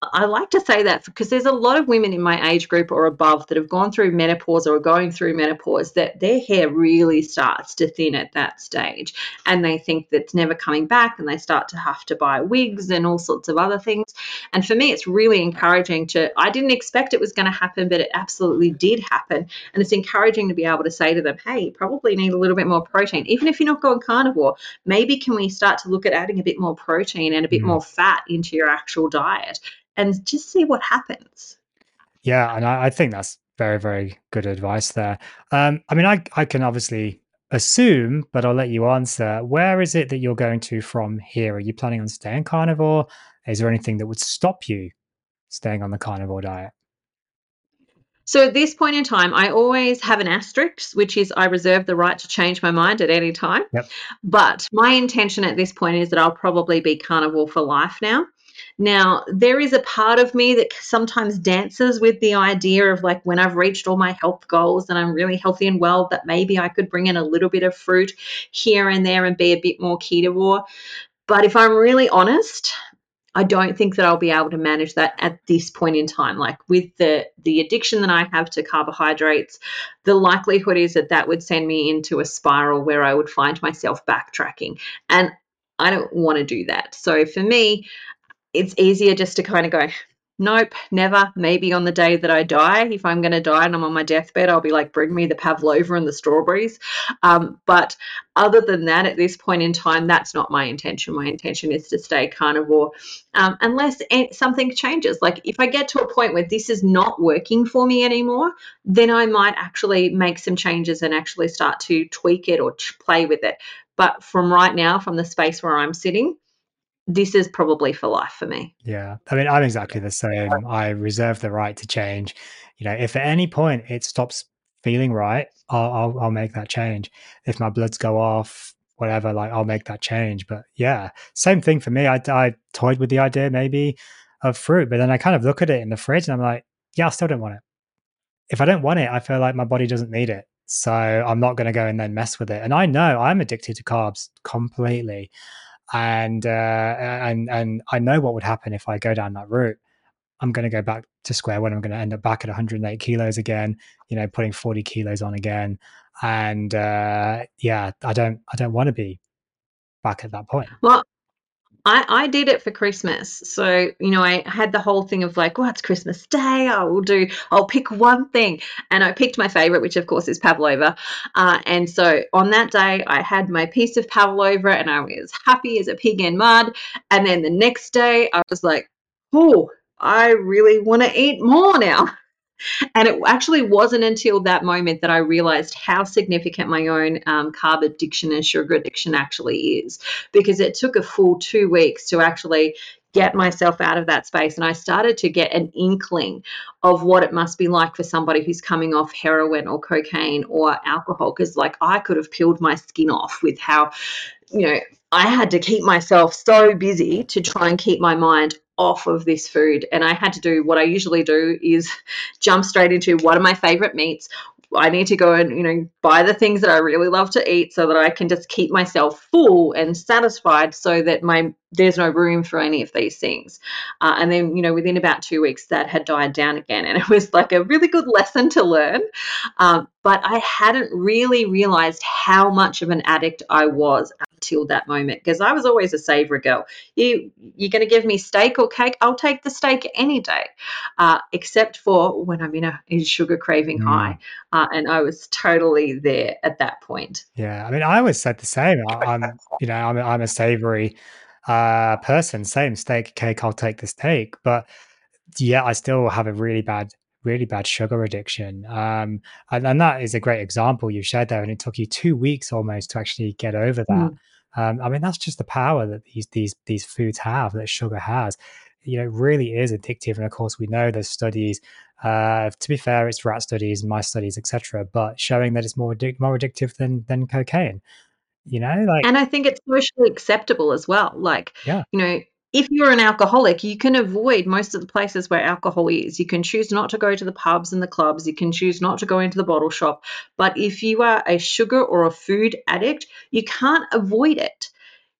I like to say that because there's a lot of women in my age group or above that have gone through menopause or are going through menopause that their hair really starts to thin at that stage and they think that's never coming back and they start to have to buy wigs and all sorts of other things. And for me, it's really encouraging to, I didn't expect it was going to happen, but it absolutely did happen. And it's encouraging to be able to say to them, hey, you probably need a little bit more protein. Even if you're not going carnivore, maybe can we start to look at adding a bit more protein and a bit mm. more fat into your actual diet? And just see what happens. Yeah, and I, I think that's very, very good advice there. Um, I mean, I, I can obviously assume, but I'll let you answer. Where is it that you're going to from here? Are you planning on staying carnivore? Is there anything that would stop you staying on the carnivore diet? So at this point in time, I always have an asterisk, which is I reserve the right to change my mind at any time. Yep. But my intention at this point is that I'll probably be carnivore for life now. Now, there is a part of me that sometimes dances with the idea of like when I've reached all my health goals and I'm really healthy and well, that maybe I could bring in a little bit of fruit here and there and be a bit more keto. But if I'm really honest, I don't think that I'll be able to manage that at this point in time. Like with the the addiction that I have to carbohydrates, the likelihood is that that would send me into a spiral where I would find myself backtracking, and I don't want to do that. So for me, it's easier just to kind of go, nope, never. Maybe on the day that I die, if I'm going to die and I'm on my deathbed, I'll be like, bring me the pavlova and the strawberries. Um, but other than that, at this point in time, that's not my intention. My intention is to stay carnivore um, unless something changes. Like if I get to a point where this is not working for me anymore, then I might actually make some changes and actually start to tweak it or play with it. But from right now, from the space where I'm sitting, this is probably for life for me. Yeah. I mean, I'm exactly the same. I reserve the right to change. You know, if at any point it stops feeling right, I'll, I'll, I'll make that change. If my bloods go off, whatever, like I'll make that change. But yeah, same thing for me. I, I toyed with the idea maybe of fruit, but then I kind of look at it in the fridge and I'm like, yeah, I still don't want it. If I don't want it, I feel like my body doesn't need it. So I'm not going to go and then mess with it. And I know I'm addicted to carbs completely and uh, and and I know what would happen if I go down that route. I'm going to go back to square one. I'm going to end up back at 108 kilos again. You know, putting 40 kilos on again, and uh, yeah, I don't I don't want to be back at that point. Well, I, I did it for Christmas. So, you know, I had the whole thing of like, well, it's Christmas Day. I will do, I'll pick one thing. And I picked my favorite, which of course is Pavlova. Uh, and so on that day, I had my piece of Pavlova and I was happy as a pig in mud. And then the next day, I was like, oh, I really want to eat more now. (laughs) And it actually wasn't until that moment that I realized how significant my own um, carb addiction and sugar addiction actually is, because it took a full two weeks to actually get myself out of that space. And I started to get an inkling of what it must be like for somebody who's coming off heroin or cocaine or alcohol. Because, like, I could have peeled my skin off with how, you know, I had to keep myself so busy to try and keep my mind off of this food and i had to do what i usually do is (laughs) jump straight into what are my favorite meats I need to go and you know buy the things that I really love to eat so that I can just keep myself full and satisfied so that my there's no room for any of these things. Uh, and then you know within about two weeks that had died down again, and (laughs) it was like a really good lesson to learn. Um, but I hadn't really realized how much of an addict I was until that moment because I was always a savory girl. You you're going to give me steak or cake? I'll take the steak any day, uh, except for when I'm in a, in sugar craving mm. high, uh, and I was totally there at that point. Yeah, I mean, I always said the same. I, am you know I'm I'm a savory uh, person. Same steak, cake. I'll take the steak, but yeah, I still have a really bad really bad sugar addiction. Um, and, and, that is a great example you shared there. And it took you two weeks almost to actually get over that. Mm. Um, I mean, that's just the power that these these these foods have, that sugar has. You know, it really is addictive. And of course, we know there's studies. Uh, to be fair, it's rat studies, mice studies, etc., but showing that it's more addic- more addictive than than cocaine. You know, like, and I think it's socially acceptable as well. Like, yeah, you know, if you're an alcoholic, you can avoid most of the places where alcohol is. You can choose not to go to the pubs and the clubs. You can choose not to go into the bottle shop. But if you are a sugar or a food addict, you can't avoid it.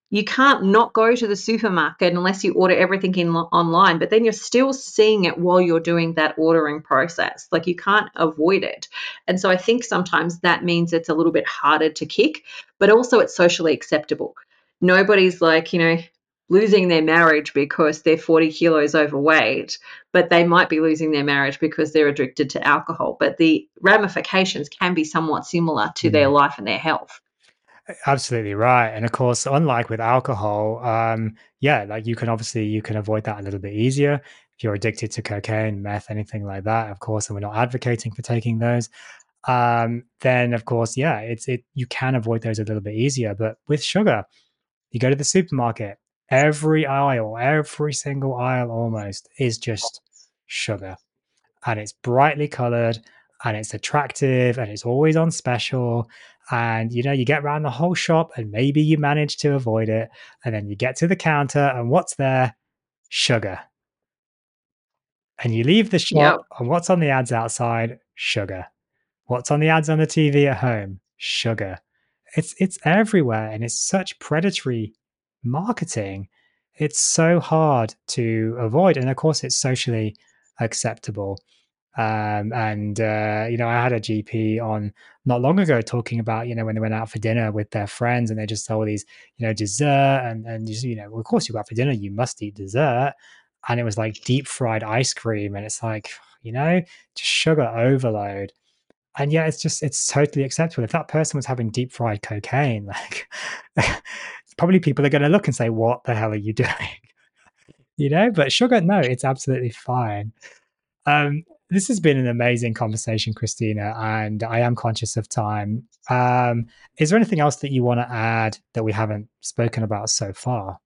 You can't not go to the supermarket unless you order everything in online, but then you're still seeing it while you're doing that ordering process. Like you can't avoid it. And so I think sometimes that means it's a little bit harder to kick, but also it's socially acceptable nobody's like, you know, losing their marriage because they're 40 kilos overweight, but they might be losing their marriage because they're addicted to alcohol. But the ramifications can be somewhat similar to mm. their life and their health. Absolutely right. And of course, unlike with alcohol, um, yeah, like you can obviously you can avoid that a little bit easier if you're addicted to cocaine, meth, anything like that. Of course, and we're not advocating for taking those. Um, then of course, yeah, it's it you can avoid those a little bit easier. But with sugar, you go to the supermarket, every aisle, every single aisle almost is just sugar. and it's brightly colored and it's attractive and it's always on special. And you know you get around the whole shop and maybe you manage to avoid it and then you get to the counter and what's there? Sugar. And you leave the shop Yep. and what's on the ads outside? Sugar. What's on the ads on the tv at home? Sugar. It's it's everywhere and it's such predatory marketing it's so hard to avoid and of course it's socially acceptable. Um, and uh, you know, I had a GP on not long ago talking about you know when they went out for dinner with their friends and they just saw these you know dessert and and just, you know of course you go out for dinner you must eat dessert. And it was like deep fried ice cream and it's like you know just sugar overload. And yeah it's just it's totally acceptable. If that person was having deep fried cocaine (laughs) like probably people are going to look and say what the hell are you (laughs) doing you know but sugar no it's absolutely fine um, this has been an amazing conversation, Christina, and I am conscious of time. Um, is there anything else that you want to add that we haven't spoken about so far?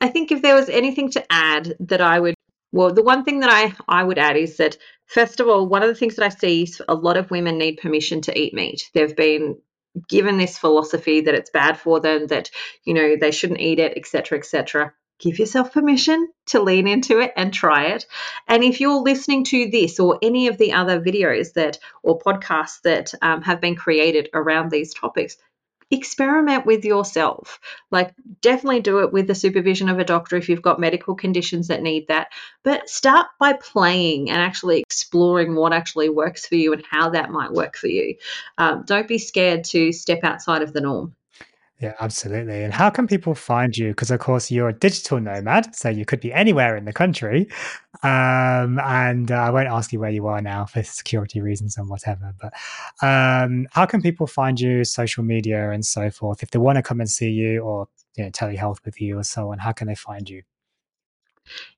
I think if there was anything to add that I would, well, the one thing that I, I would add is that, first of all, one of the things that I see is a lot of women need permission to eat meat. They've been given this philosophy that it's bad for them, that, you know, they shouldn't eat it, etc., etc give yourself permission to lean into it and try it. And if you're listening to this or any of the other videos that or podcasts that um, have been created around these topics, experiment with yourself. Like, definitely do it with the supervision of a doctor if you've got medical conditions that need that. But start by playing and actually exploring what actually works for you and how that might work for you. Um, don't be scared to step outside of the norm. Yeah, absolutely. And how can people find you? Because of course you're a digital nomad, so you could be anywhere in the country. Um, and uh, I won't ask you where you are now for security reasons and whatever. But um, how can people find you, social media and so forth? If they want to come and see you or you know, telehealth with you or so on, how can they find you?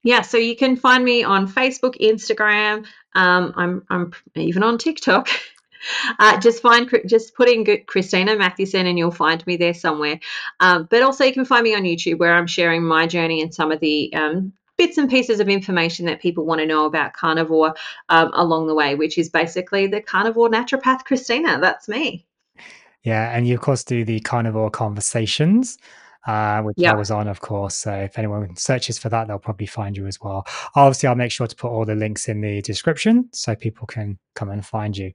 Yeah, so you can find me on Facebook, Instagram. Um, I'm I'm even on TikTok. (laughs) Uh, just find just put in Christina Mathewson and you'll find me there somewhere. Um, but also you can find me on YouTube where I'm sharing my journey and some of the um, bits and pieces of information that people want to know about carnivore um, along the way, which is basically the carnivore naturopath Christina. That's me. Yeah, and you of course do the carnivore conversations. Uh, which yep. I was on, of course. So if anyone searches for that, they'll probably find you as well. Obviously, I'll make sure to put all the links in the description so people can come and find you.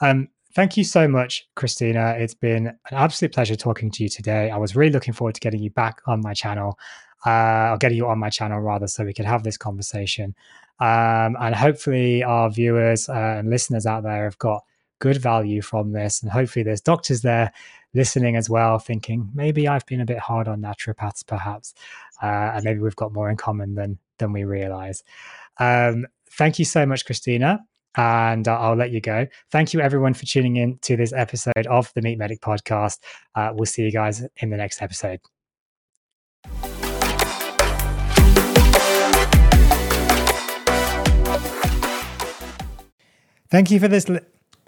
Um, thank you so much, Christina. It's been an absolute pleasure talking to you today. I was really looking forward to getting you back on my channel, uh, or getting you on my channel rather, so we could have this conversation. Um, and hopefully, our viewers uh, and listeners out there have got good value from this. And hopefully, there's doctors there listening as well, thinking maybe I've been a bit hard on naturopaths, perhaps, uh, and maybe we've got more in common than than we realize. Um, thank you so much, Christina. And uh, I'll let you go. Thank you, everyone, for tuning in to this episode of the Meat Medic podcast. Uh, we'll see you guys in the next episode. Thank you for this. Li-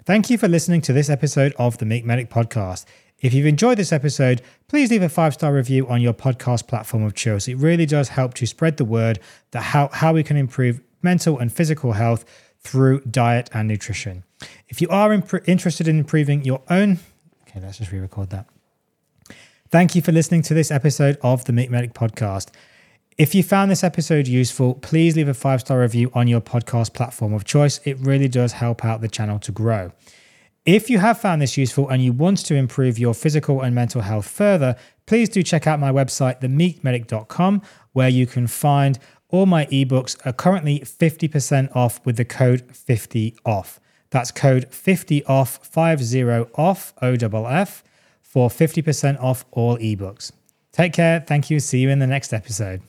Thank you for listening to this episode of the Meat Medic podcast. If you've enjoyed this episode, please leave a five star review on your podcast platform of choice. It really does help to spread the word that how, how we can improve mental and physical health through diet and nutrition. If you are imp- interested in improving your own, okay, let's just re record that. Thank you for listening to this episode of the Meat Medic podcast. If you found this episode useful, please leave a five star review on your podcast platform of choice. It really does help out the channel to grow. If you have found this useful and you want to improve your physical and mental health further, please do check out my website, themeatmedic.com, where you can find all my ebooks are currently 50% off with the code 50OFF. That's code 50OFF, 50 off, OFF, for 50% off all ebooks. Take care. Thank you. See you in the next episode.